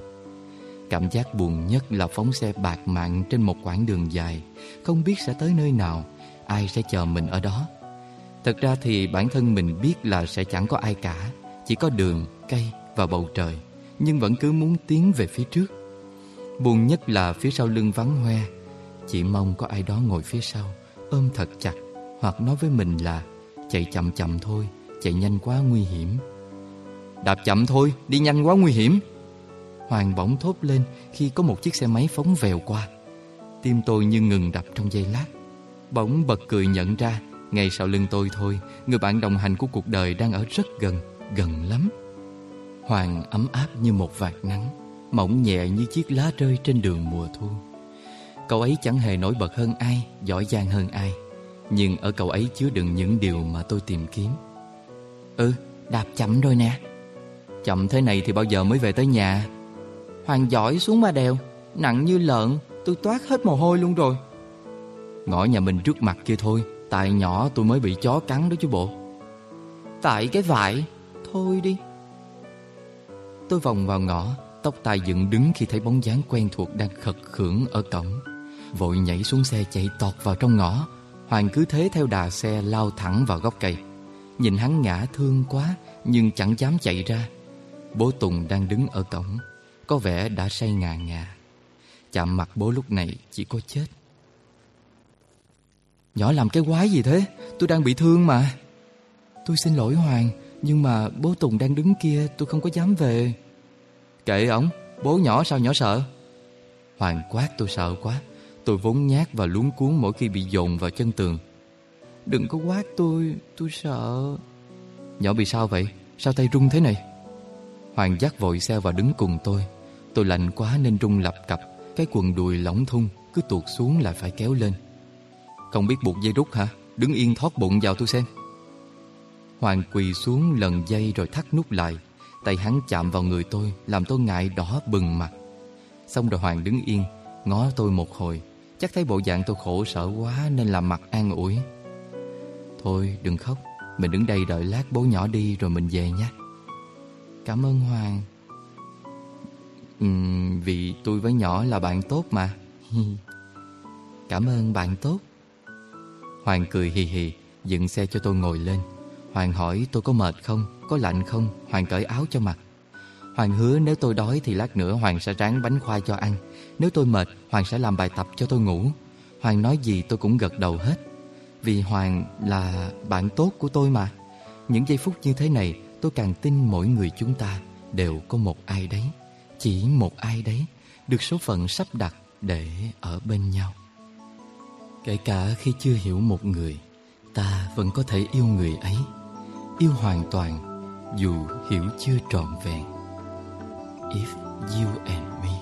Cảm giác buồn nhất là phóng xe bạc mạng trên một quãng đường dài Không biết sẽ tới nơi nào Ai sẽ chờ mình ở đó. Thật ra thì bản thân mình biết là sẽ chẳng có ai cả Chỉ có đường, cây và bầu trời Nhưng vẫn cứ muốn tiến về phía trước. Buồn nhất là phía sau lưng vắng hoe. Chỉ mong có ai đó ngồi phía sau, Ôm thật chặt, Hoặc nói với mình là, Chạy chậm chậm thôi, Chạy nhanh quá nguy hiểm. Đạp chậm thôi, Đi nhanh quá nguy hiểm. Hoàng bỗng thốt lên Khi có một chiếc xe máy phóng vèo qua. Tim tôi như ngừng đập trong giây lát. Bỗng bật cười nhận ra, ngay sau lưng tôi thôi, Người bạn đồng hành của cuộc đời đang ở rất gần Gần lắm. Hoàng ấm áp như một vạt nắng. Mỏng nhẹ như chiếc lá rơi trên đường mùa thu. Cậu ấy chẳng hề nổi bật hơn ai Giỏi giang hơn ai. Nhưng ở cậu ấy chứa đựng những điều mà tôi tìm kiếm. Ừ, đạp chậm rồi nè. Chậm thế này thì bao giờ mới về tới nhà? Hoàng giỏi xuống ba đèo Nặng như lợn Tôi toát hết mồ hôi luôn rồi. Ngõ nhà mình trước mặt kia thôi Tại nhỏ tôi mới bị chó cắn đó chứ bộ. Tại cái vải Thôi đi. Tôi vòng vào ngõ Tóc tai dựng đứng khi thấy bóng dáng quen thuộc đang khật khưởng ở cổng. Vội nhảy xuống xe chạy tọt vào trong ngõ. Hoàng cứ thế theo đà xe lao thẳng vào gốc cây. Nhìn hắn ngã thương quá, Nhưng chẳng dám chạy ra. Bố Tùng đang đứng ở cổng, Có vẻ đã say ngà ngà. Chạm mặt bố lúc này chỉ có chết. Nhỏ làm cái quái gì thế? Tôi đang bị thương mà. Tôi xin lỗi Hoàng, Nhưng mà bố Tùng đang đứng kia, tôi không có dám về. Kệ ổng, Bố nhỏ sao nhỏ sợ? Hoàng quát, tôi sợ quá. Tôi vốn nhát và luống cuốn mỗi khi bị dồn vào chân tường. Đừng có quát tôi Tôi sợ. Nhỏ bị sao vậy? Sao tay run thế này? Hoàng dắt vội xe và đứng cùng tôi. Tôi lạnh quá nên rung lập cập. Cái quần đùi lỏng thun, Cứ tuột xuống lại phải kéo lên. Không biết buộc dây rút hả? Đứng yên thoát bụng vào tôi xem. Hoàng quỳ xuống lần dây rồi thắt nút lại. Tay hắn chạm vào người tôi Làm tôi ngại đỏ bừng mặt. Xong rồi Hoàng đứng yên Ngó tôi một hồi. Chắc thấy bộ dạng tôi khổ sở quá Nên làm mặt an ủi. Thôi đừng khóc Mình đứng đây đợi lát bố nhỏ đi rồi mình về nhé. Cảm ơn Hoàng. Uhm, Vì tôi với nhỏ là bạn tốt mà. <laughs> Cảm ơn bạn tốt. Hoàng cười hì hì Dựng xe cho tôi ngồi lên. Hoàng hỏi tôi có mệt không? Có lạnh không? Hoàng cởi áo cho mặc. Hoàng hứa nếu tôi đói thì lát nữa Hoàng sẽ ráng bánh khoai cho ăn. Nếu tôi mệt, Hoàng sẽ làm bài tập cho tôi ngủ. Hoàng nói gì tôi cũng gật đầu hết. Vì Hoàng là bạn tốt của tôi mà. Những giây phút như thế này, Tôi càng tin mỗi người chúng ta Đều có một ai đấy. Chỉ một ai đấy, Được số phận sắp đặt để ở bên nhau. Kể cả khi chưa hiểu một người, Ta vẫn có thể yêu người ấy. Yêu hoàn toàn dù hiểu chưa trọn vẹn. If you and me.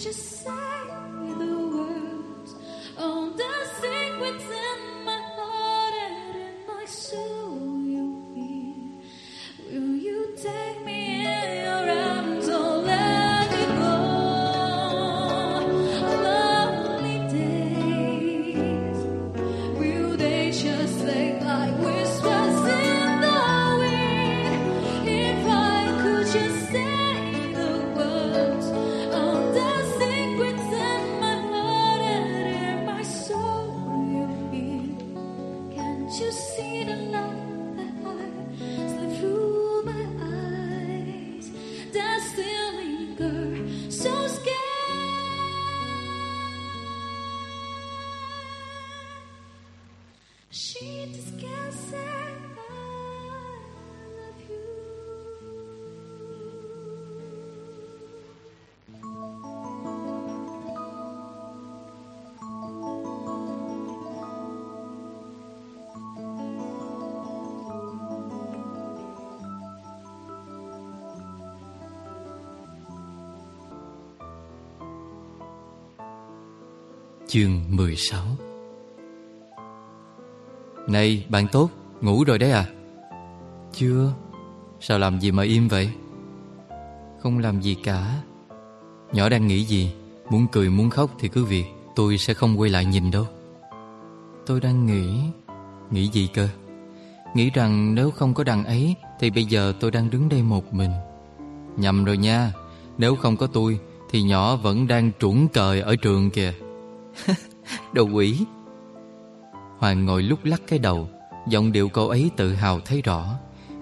Just say Chương 16 Này bạn tốt Ngủ rồi đấy à? Chưa. Sao làm gì mà im vậy? Không làm gì cả. Nhỏ đang nghĩ gì? Muốn cười muốn khóc thì cứ việc Tôi sẽ không quay lại nhìn đâu. Tôi đang nghĩ. Nghĩ gì cơ? Nghĩ rằng nếu không có đằng ấy Thì bây giờ tôi đang đứng đây một mình. Nhầm rồi nha. Nếu không có tôi Thì nhỏ vẫn đang trũng cời ở trường kìa <laughs> Đồ quỷ Hoàng ngồi lúc lắc cái đầu, Giọng điệu cậu ấy tự hào thấy rõ.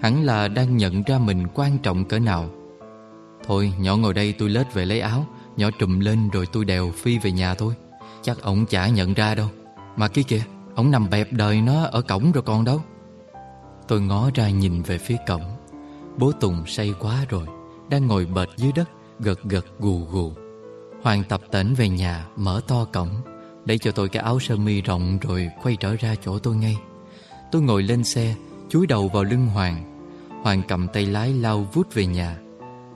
Hẳn là đang nhận ra mình quan trọng cỡ nào. Thôi, nhỏ ngồi đây, tôi lết về lấy áo. Nhỏ trùm lên rồi tôi đèo phi về nhà thôi. Chắc ổng chả nhận ra đâu. Mà kia kìa Ổng nằm bẹp đời nó ở cổng rồi còn đâu. Tôi ngó ra nhìn về phía cổng. Bố Tùng say quá rồi, Đang ngồi bệt dưới đất, Gật gật gù gù. Hoàng tập tỉnh về nhà, Mở to cổng lấy cho tôi cái áo sơ mi rộng Rồi quay trở ra chỗ tôi ngay. Tôi ngồi lên xe, Chúi đầu vào lưng Hoàng. Hoàng cầm tay lái lao vút về nhà.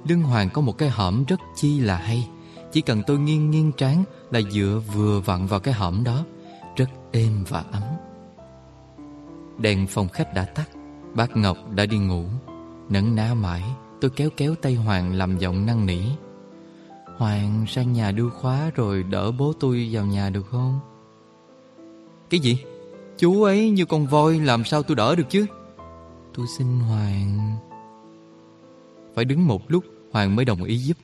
Lưng Hoàng có một cái hõm rất chi là hay. Chỉ cần tôi nghiêng nghiêng trán Là dựa vừa vặn vào cái hõm đó. Rất êm và ấm. Đèn phòng khách đã tắt. Bác Ngọc đã đi ngủ. Nấn ná mãi, Tôi kéo kéo tay Hoàng làm giọng năn nỉ. Hoàng sang nhà đưa khóa rồi đỡ bố tôi vào nhà được không? Cái gì? Chú ấy như con voi làm sao tôi đỡ được chứ? Tôi xin Hoàng... Phải đứng một lúc Hoàng mới đồng ý giúp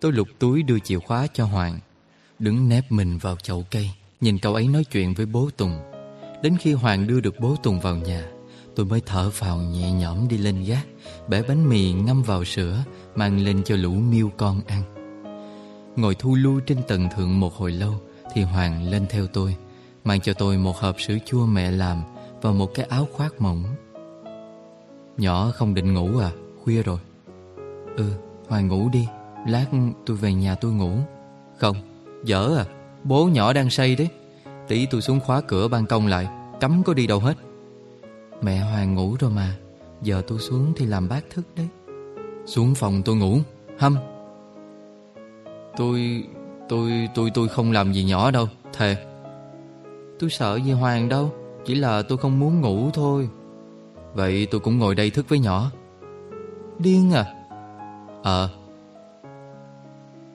Tôi lục túi đưa chìa khóa cho Hoàng Đứng nép mình vào chậu cây Nhìn cậu ấy nói chuyện với bố Tùng Đến khi Hoàng đưa được bố Tùng vào nhà Tôi mới thở vào nhẹ nhõm đi lên gác Bẻ bánh mì ngâm vào sữa Mang lên cho lũ miêu con ăn Ngồi thu lưu trên tầng thượng một hồi lâu Thì Hoàng lên theo tôi, Mang cho tôi một hộp sữa chua mẹ làm Và một cái áo khoác mỏng. Nhỏ không định ngủ à? Khuya rồi. Ừ Hoàng ngủ đi. Lát tôi về nhà tôi ngủ. Không, Dở à? Bố nhỏ đang say đấy. Tí tôi xuống khóa cửa ban công lại, Cấm có đi đâu hết. Mẹ Hoàng ngủ rồi mà. Giờ tôi xuống thì làm bác thức đấy. Xuống phòng tôi ngủ. Hâm. Tôi Tôi tôi tôi không làm gì nhỏ đâu, Thề. Tôi sợ gì Hoàng đâu, Chỉ là tôi không muốn ngủ thôi. Vậy tôi cũng ngồi đây thức với nhỏ. Điên à? Ờ.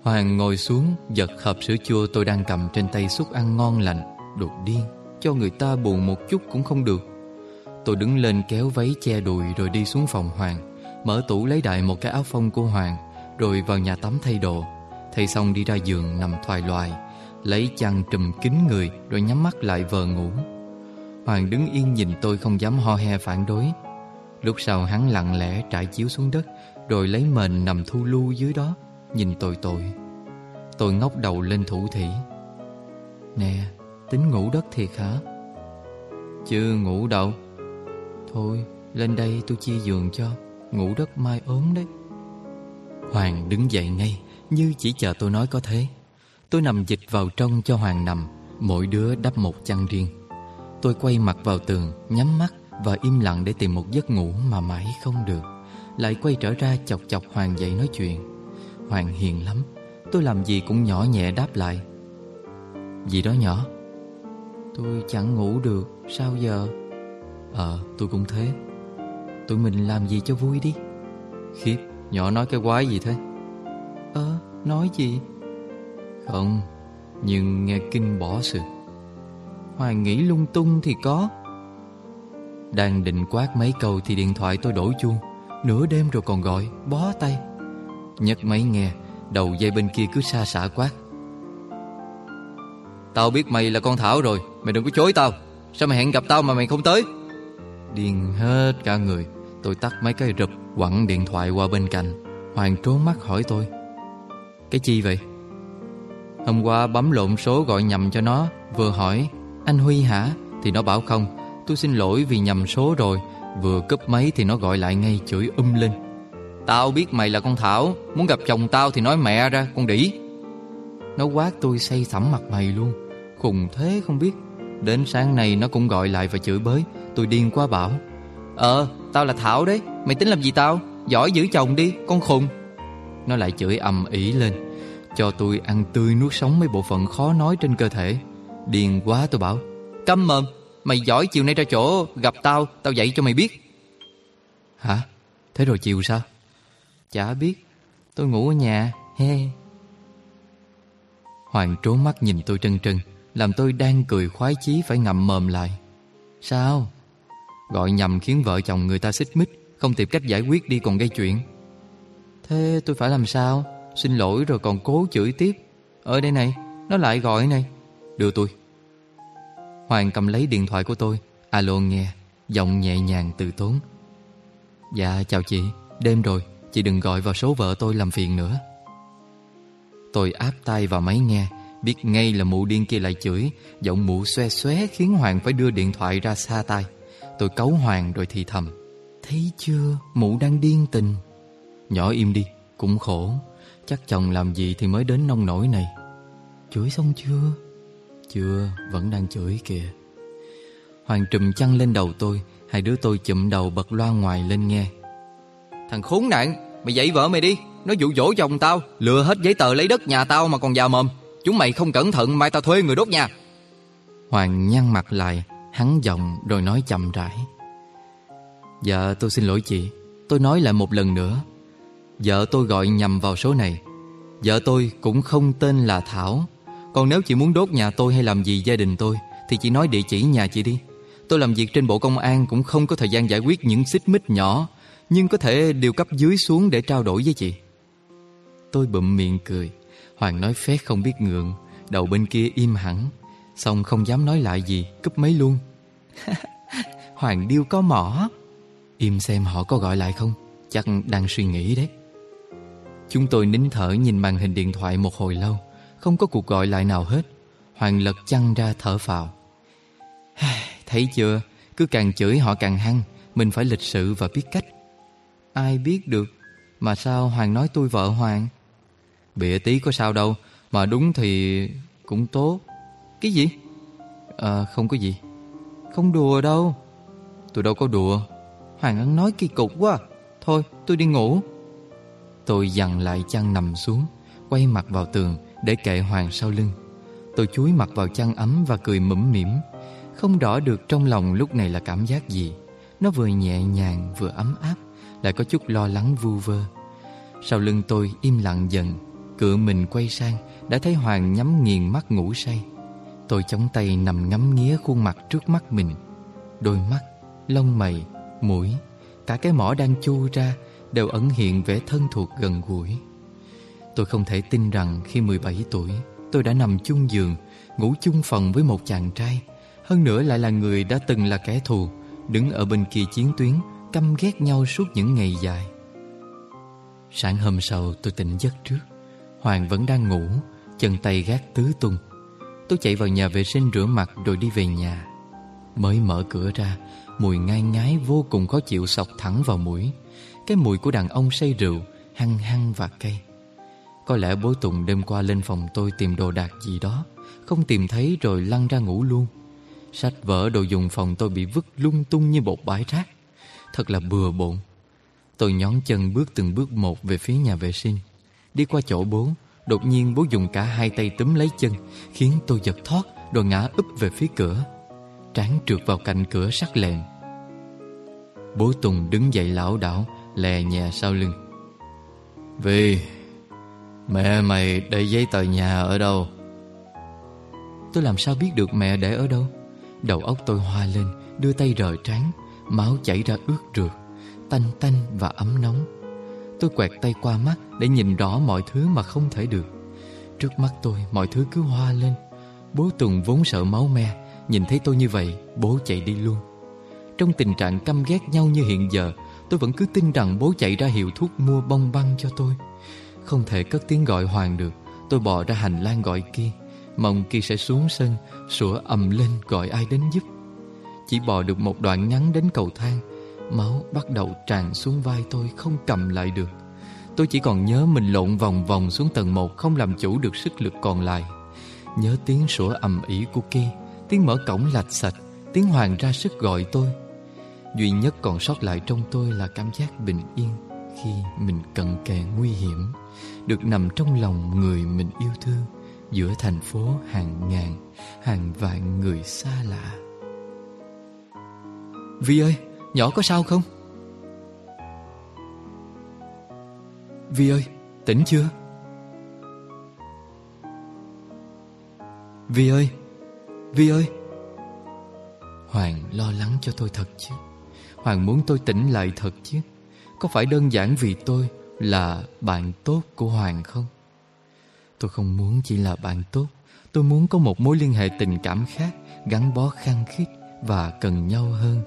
Hoàng ngồi xuống, Giật hộp sữa chua tôi đang cầm trên tay xúc ăn ngon lành Đột điên, Cho người ta buồn một chút cũng không được. Tôi đứng lên kéo váy che đùi Rồi đi xuống phòng Hoàng, Mở tủ lấy đại một cái áo phông của Hoàng, Rồi vào nhà tắm thay đồ. Thay xong đi ra giường nằm thoài loài, Lấy chăn trùm kín người Rồi nhắm mắt lại vờ ngủ. Hoàng đứng yên nhìn tôi không dám ho he phản đối. Lúc sau hắn lặng lẽ trải chiếu xuống đất, Rồi lấy mền nằm thu lưu dưới đó, Nhìn tội tội. Tôi ngóc đầu lên thủ thỉ. Nè, Tính ngủ đất thiệt hả? Chưa ngủ đâu. Thôi, lên đây tôi chia giường cho, Ngủ đất mai ốm đấy. Hoàng đứng dậy ngay. Như chỉ chờ tôi nói có thế, Tôi nằm dịch vào trong cho Hoàng nằm, Mỗi đứa đắp một chăn riêng. Tôi quay mặt vào tường, Nhắm mắt và im lặng để tìm một giấc ngủ Mà mãi không được. Lại quay trở ra chọc chọc Hoàng dậy nói chuyện. Hoàng hiền lắm, Tôi làm gì cũng nhỏ nhẹ đáp lại. Gì đó nhỏ? Tôi chẳng ngủ được, Sao giờ? Ờ tôi cũng thế. Tụi mình làm gì cho vui đi. Khiếp, nhỏ nói cái quái gì thế? Ờ nói gì? Không Nhưng nghe kinh bỏ sự. Hoàng nghĩ lung tung thì có. Đang định quát mấy câu Thì điện thoại tôi đổ chuông. Nửa đêm rồi còn gọi Bó tay. Nhấc máy nghe Đầu dây bên kia cứ xa xả quát. Tao biết mày là con Thảo rồi Mày đừng có chối tao. Sao mày hẹn gặp tao mà mày không tới? Điên hết cả người Tôi tắt mấy cái rụp Quẳng điện thoại qua bên cạnh. Hoàng trốn mắt hỏi tôi cái chi vậy? Hôm qua bấm lộn số gọi nhầm cho nó, Vừa hỏi, Anh Huy hả? Thì nó bảo không, Tôi xin lỗi vì nhầm số rồi, Vừa cúp máy thì nó gọi lại ngay chửi um lên. Tao biết mày là con Thảo, Muốn gặp chồng tao thì nói mẹ ra, con đỉ Nó quát tôi say sẩm mặt mày luôn. Khùng thế không biết. Đến sáng nay nó cũng gọi lại và chửi bới. Tôi điên quá bảo Ờ tao là Thảo đấy, Mày tính làm gì tao? Giỏi giữ chồng đi, con khùng. Nó lại chửi ầm ĩ lên. Cho tôi ăn tươi nuốt sống mấy bộ phận khó nói trên cơ thể. Điên quá, tôi bảo, Câm mồm, Mày giỏi chiều nay ra chỗ gặp tao Tao dạy cho mày biết. Hả? Thế rồi chiều sao? Chả biết, Tôi ngủ ở nhà, He. Hoàng trố mắt nhìn tôi trân trân, Làm tôi đang cười khoái chí phải ngậm mồm lại. Sao? Gọi nhầm khiến vợ chồng người ta xích mích, Không tìm cách giải quyết đi còn gây chuyện. Thế tôi phải làm sao? Xin lỗi rồi còn cố chửi tiếp. Ở đây này, Nó lại gọi này. Đưa tôi. Hoàng cầm lấy điện thoại của tôi. Alo nghe, Giọng nhẹ nhàng từ tốn. Dạ chào chị. Đêm rồi, Chị đừng gọi vào số vợ tôi làm phiền nữa. Tôi áp tay vào máy nghe, Biết ngay là mụ điên kia lại chửi. Giọng mụ xoe xoé khiến Hoàng phải đưa điện thoại ra xa tay Tôi cấu Hoàng rồi thì thầm. Thấy chưa, mụ đang điên tình. Nhỏ im đi, Cũng khổ. Chắc chồng làm gì thì mới đến nông nổi này. Chửi xong chưa? Chưa, vẫn đang chửi kìa. Hoàng trùm chăn lên đầu tôi, Hai đứa tôi chụm đầu bật loa ngoài lên nghe. Thằng khốn nạn, Mày dậy vợ mày đi. Nó dụ dỗ chồng tao, Lừa hết giấy tờ lấy đất nhà tao mà còn già mồm. Chúng mày không cẩn thận, mai tao thuê người đốt nhà. Hoàng nhăn mặt lại, Hắn giọng rồi nói chậm rãi. Dạ tôi xin lỗi chị. Tôi nói lại một lần nữa. Vợ tôi gọi nhầm vào số này. Vợ tôi cũng không tên là Thảo. Còn nếu chị muốn đốt nhà tôi hay làm gì gia đình tôi, Thì chị nói địa chỉ nhà chị đi. Tôi làm việc trên bộ công an Cũng không có thời gian giải quyết những xích mích nhỏ, Nhưng có thể điều cấp dưới xuống để trao đổi với chị. Tôi bụm miệng cười. Hoàng nói phét không biết ngượng, Đầu bên kia im hẳn. Xong không dám nói lại gì, Cúp máy luôn. <laughs> Hoàng điêu có mỏ. Im xem họ có gọi lại không, Chắc đang suy nghĩ đấy. Chúng tôi nín thở nhìn màn hình điện thoại một hồi lâu, Không có cuộc gọi lại nào hết. Hoàng lật chăn ra thở phào. Thấy chưa? Cứ càng chửi họ càng hăng, Mình phải lịch sự và biết cách. Ai biết được? Mà sao Hoàng nói tôi vợ Hoàng? Bịa tí có sao đâu, Mà đúng thì cũng tốt. Cái gì? À không có gì. Không đùa đâu. Tôi đâu có đùa. Hoàng ăn nói kỳ cục quá. Thôi, tôi đi ngủ. Tôi dằn lại chăn nằm xuống Quay mặt vào tường Để kệ Hoàng sau lưng. Tôi chúi mặt vào chăn ấm và cười mỉm mỉm. Không rõ được trong lòng lúc này là cảm giác gì. Nó vừa nhẹ nhàng vừa ấm áp Lại có chút lo lắng vu vơ. Sau lưng tôi im lặng dần Cựa mình quay sang Đã thấy Hoàng nhắm nghiền mắt ngủ say. Tôi chống tay nằm ngắm nghía khuôn mặt trước mắt mình. Đôi mắt, lông mày, mũi Cả cái mỏ đang chu ra Đều ẩn hiện vẻ thân thuộc gần gũi. Tôi không thể tin rằng khi 17 tuổi, Tôi đã nằm chung giường, Ngủ chung phòng với một chàng trai. Hơn nữa lại là người đã từng là kẻ thù, Đứng ở bên kia chiến tuyến, Căm ghét nhau suốt những ngày dài. Sáng hôm sau, tôi tỉnh giấc trước. Hoàng vẫn đang ngủ, Chân tay gác tứ tung. Tôi chạy vào nhà vệ sinh rửa mặt rồi đi về nhà. Mới mở cửa ra, Mùi ngai ngái vô cùng khó chịu sọc thẳng vào mũi. Cái mùi của đàn ông say rượu, Hăng hăng và cay. Có lẽ bố Tùng đêm qua lên phòng tôi tìm đồ đạc gì đó, Không tìm thấy rồi lăn ra ngủ luôn. Sách vở, đồ dùng phòng tôi bị vứt lung tung như bột bãi rác. Thật là bừa bộn. Tôi nhón chân bước từng bước một về phía nhà vệ sinh. Đi qua chỗ bố, Đột nhiên bố dùng cả hai tay túm lấy chân, Khiến tôi giật thoát Rồi ngã úp về phía cửa. Trán trượt vào cạnh cửa sắc lẹn Bố Tùng đứng dậy lão đảo Lè nhà sau lưng. Vì, Mẹ mày để giấy tờ nhà ở đâu? Tôi làm sao biết được mẹ để ở đâu? Đầu óc tôi hoa lên, Đưa tay rời trán, Máu chảy ra ướt rượt Tanh tanh và ấm nóng. Tôi quẹt tay qua mắt Để nhìn rõ mọi thứ mà không thể được. Trước mắt tôi, mọi thứ cứ hoa lên. Bố Tùng vốn sợ máu me, Nhìn thấy tôi như vậy, Bố chạy đi luôn. Trong tình trạng căm ghét nhau như hiện giờ Tôi vẫn cứ tin rằng bố chạy ra hiệu thuốc Mua bông băng cho tôi. Không thể cất tiếng gọi Hoàng được. Tôi bò ra hành lang gọi kia. Mong kia sẽ xuống sân, Sủa ầm lên gọi ai đến giúp. Chỉ bò được một đoạn ngắn đến cầu thang, Máu bắt đầu tràn xuống vai tôi Không cầm lại được. Tôi chỉ còn nhớ mình lộn vòng vòng xuống tầng 1 Không làm chủ được sức lực còn lại. Nhớ tiếng sủa ầm ĩ của kia, Tiếng mở cổng lạch sạch Tiếng Hoàng ra sức gọi tôi. Duy nhất còn sót lại trong tôi là cảm giác bình yên Khi mình cận kề nguy hiểm, Được nằm trong lòng người mình yêu thương, Giữa thành phố hàng ngàn, Hàng vạn người xa lạ. Vi ơi, Nhỏ có sao không? Vi ơi, Tỉnh chưa? Vi ơi Vi ơi. Hoàng lo lắng cho tôi thật chứ. Hoàng muốn tôi tỉnh lại thật chứ? Có phải đơn giản vì tôi Là bạn tốt của Hoàng không? Tôi không muốn chỉ là bạn tốt. Tôi muốn có một mối liên hệ tình cảm khác, Gắn bó khăng khít Và cần nhau hơn.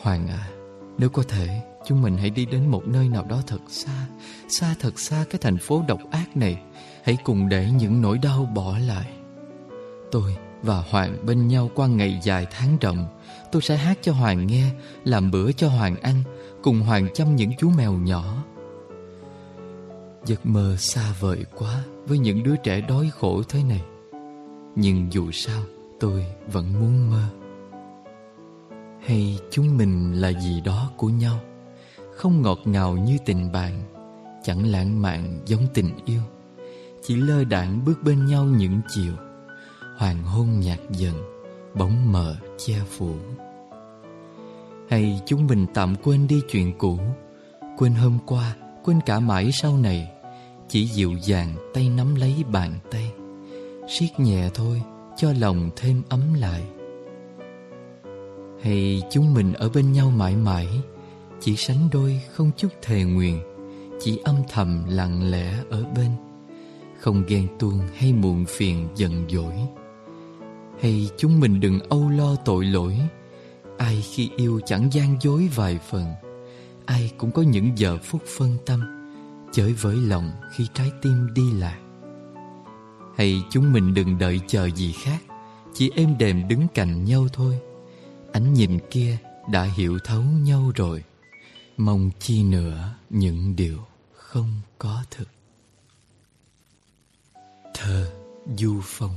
Hoàng à Nếu có thể, Chúng mình hãy đi đến một nơi nào đó thật xa. Xa thật xa cái thành phố độc ác này. Hãy cùng để những nỗi đau bỏ lại. Tôi và Hoàng bên nhau qua ngày dài tháng rộng Tôi sẽ hát cho Hoàng nghe, Làm bữa cho Hoàng ăn, Cùng Hoàng chăm những chú mèo nhỏ. Giấc mơ xa vời quá Với những đứa trẻ đói khổ thế này. Nhưng dù sao, Tôi vẫn muốn mơ. Hay chúng mình là gì đó của nhau, Không ngọt ngào như tình bạn, Chẳng lãng mạn giống tình yêu. Chỉ lơ đãng bước bên nhau những chiều, Hoàng hôn nhạt dần Bóng mờ che phủ. Hay chúng mình tạm quên đi chuyện cũ, Quên hôm qua, Quên cả mãi sau này, Chỉ dịu dàng tay nắm lấy bàn tay, siết nhẹ thôi, cho lòng thêm ấm lại. Hay chúng mình ở bên nhau mãi mãi, chỉ sánh đôi không chút thề nguyện chỉ âm thầm lặng lẽ ở bên, không ghen tuông hay muộn phiền giận dỗi hay chúng mình đừng âu lo tội lỗi. Ai khi yêu chẳng gian dối vài phần. Ai cũng có những giờ phút phân tâm, chới với lòng khi trái tim đi lạc. Hay chúng mình đừng đợi chờ gì khác, chỉ êm đềm đứng cạnh nhau thôi. Ánh nhìn kia đã hiểu thấu nhau rồi. Mong chi nữa những điều không có thực. Thơ du phong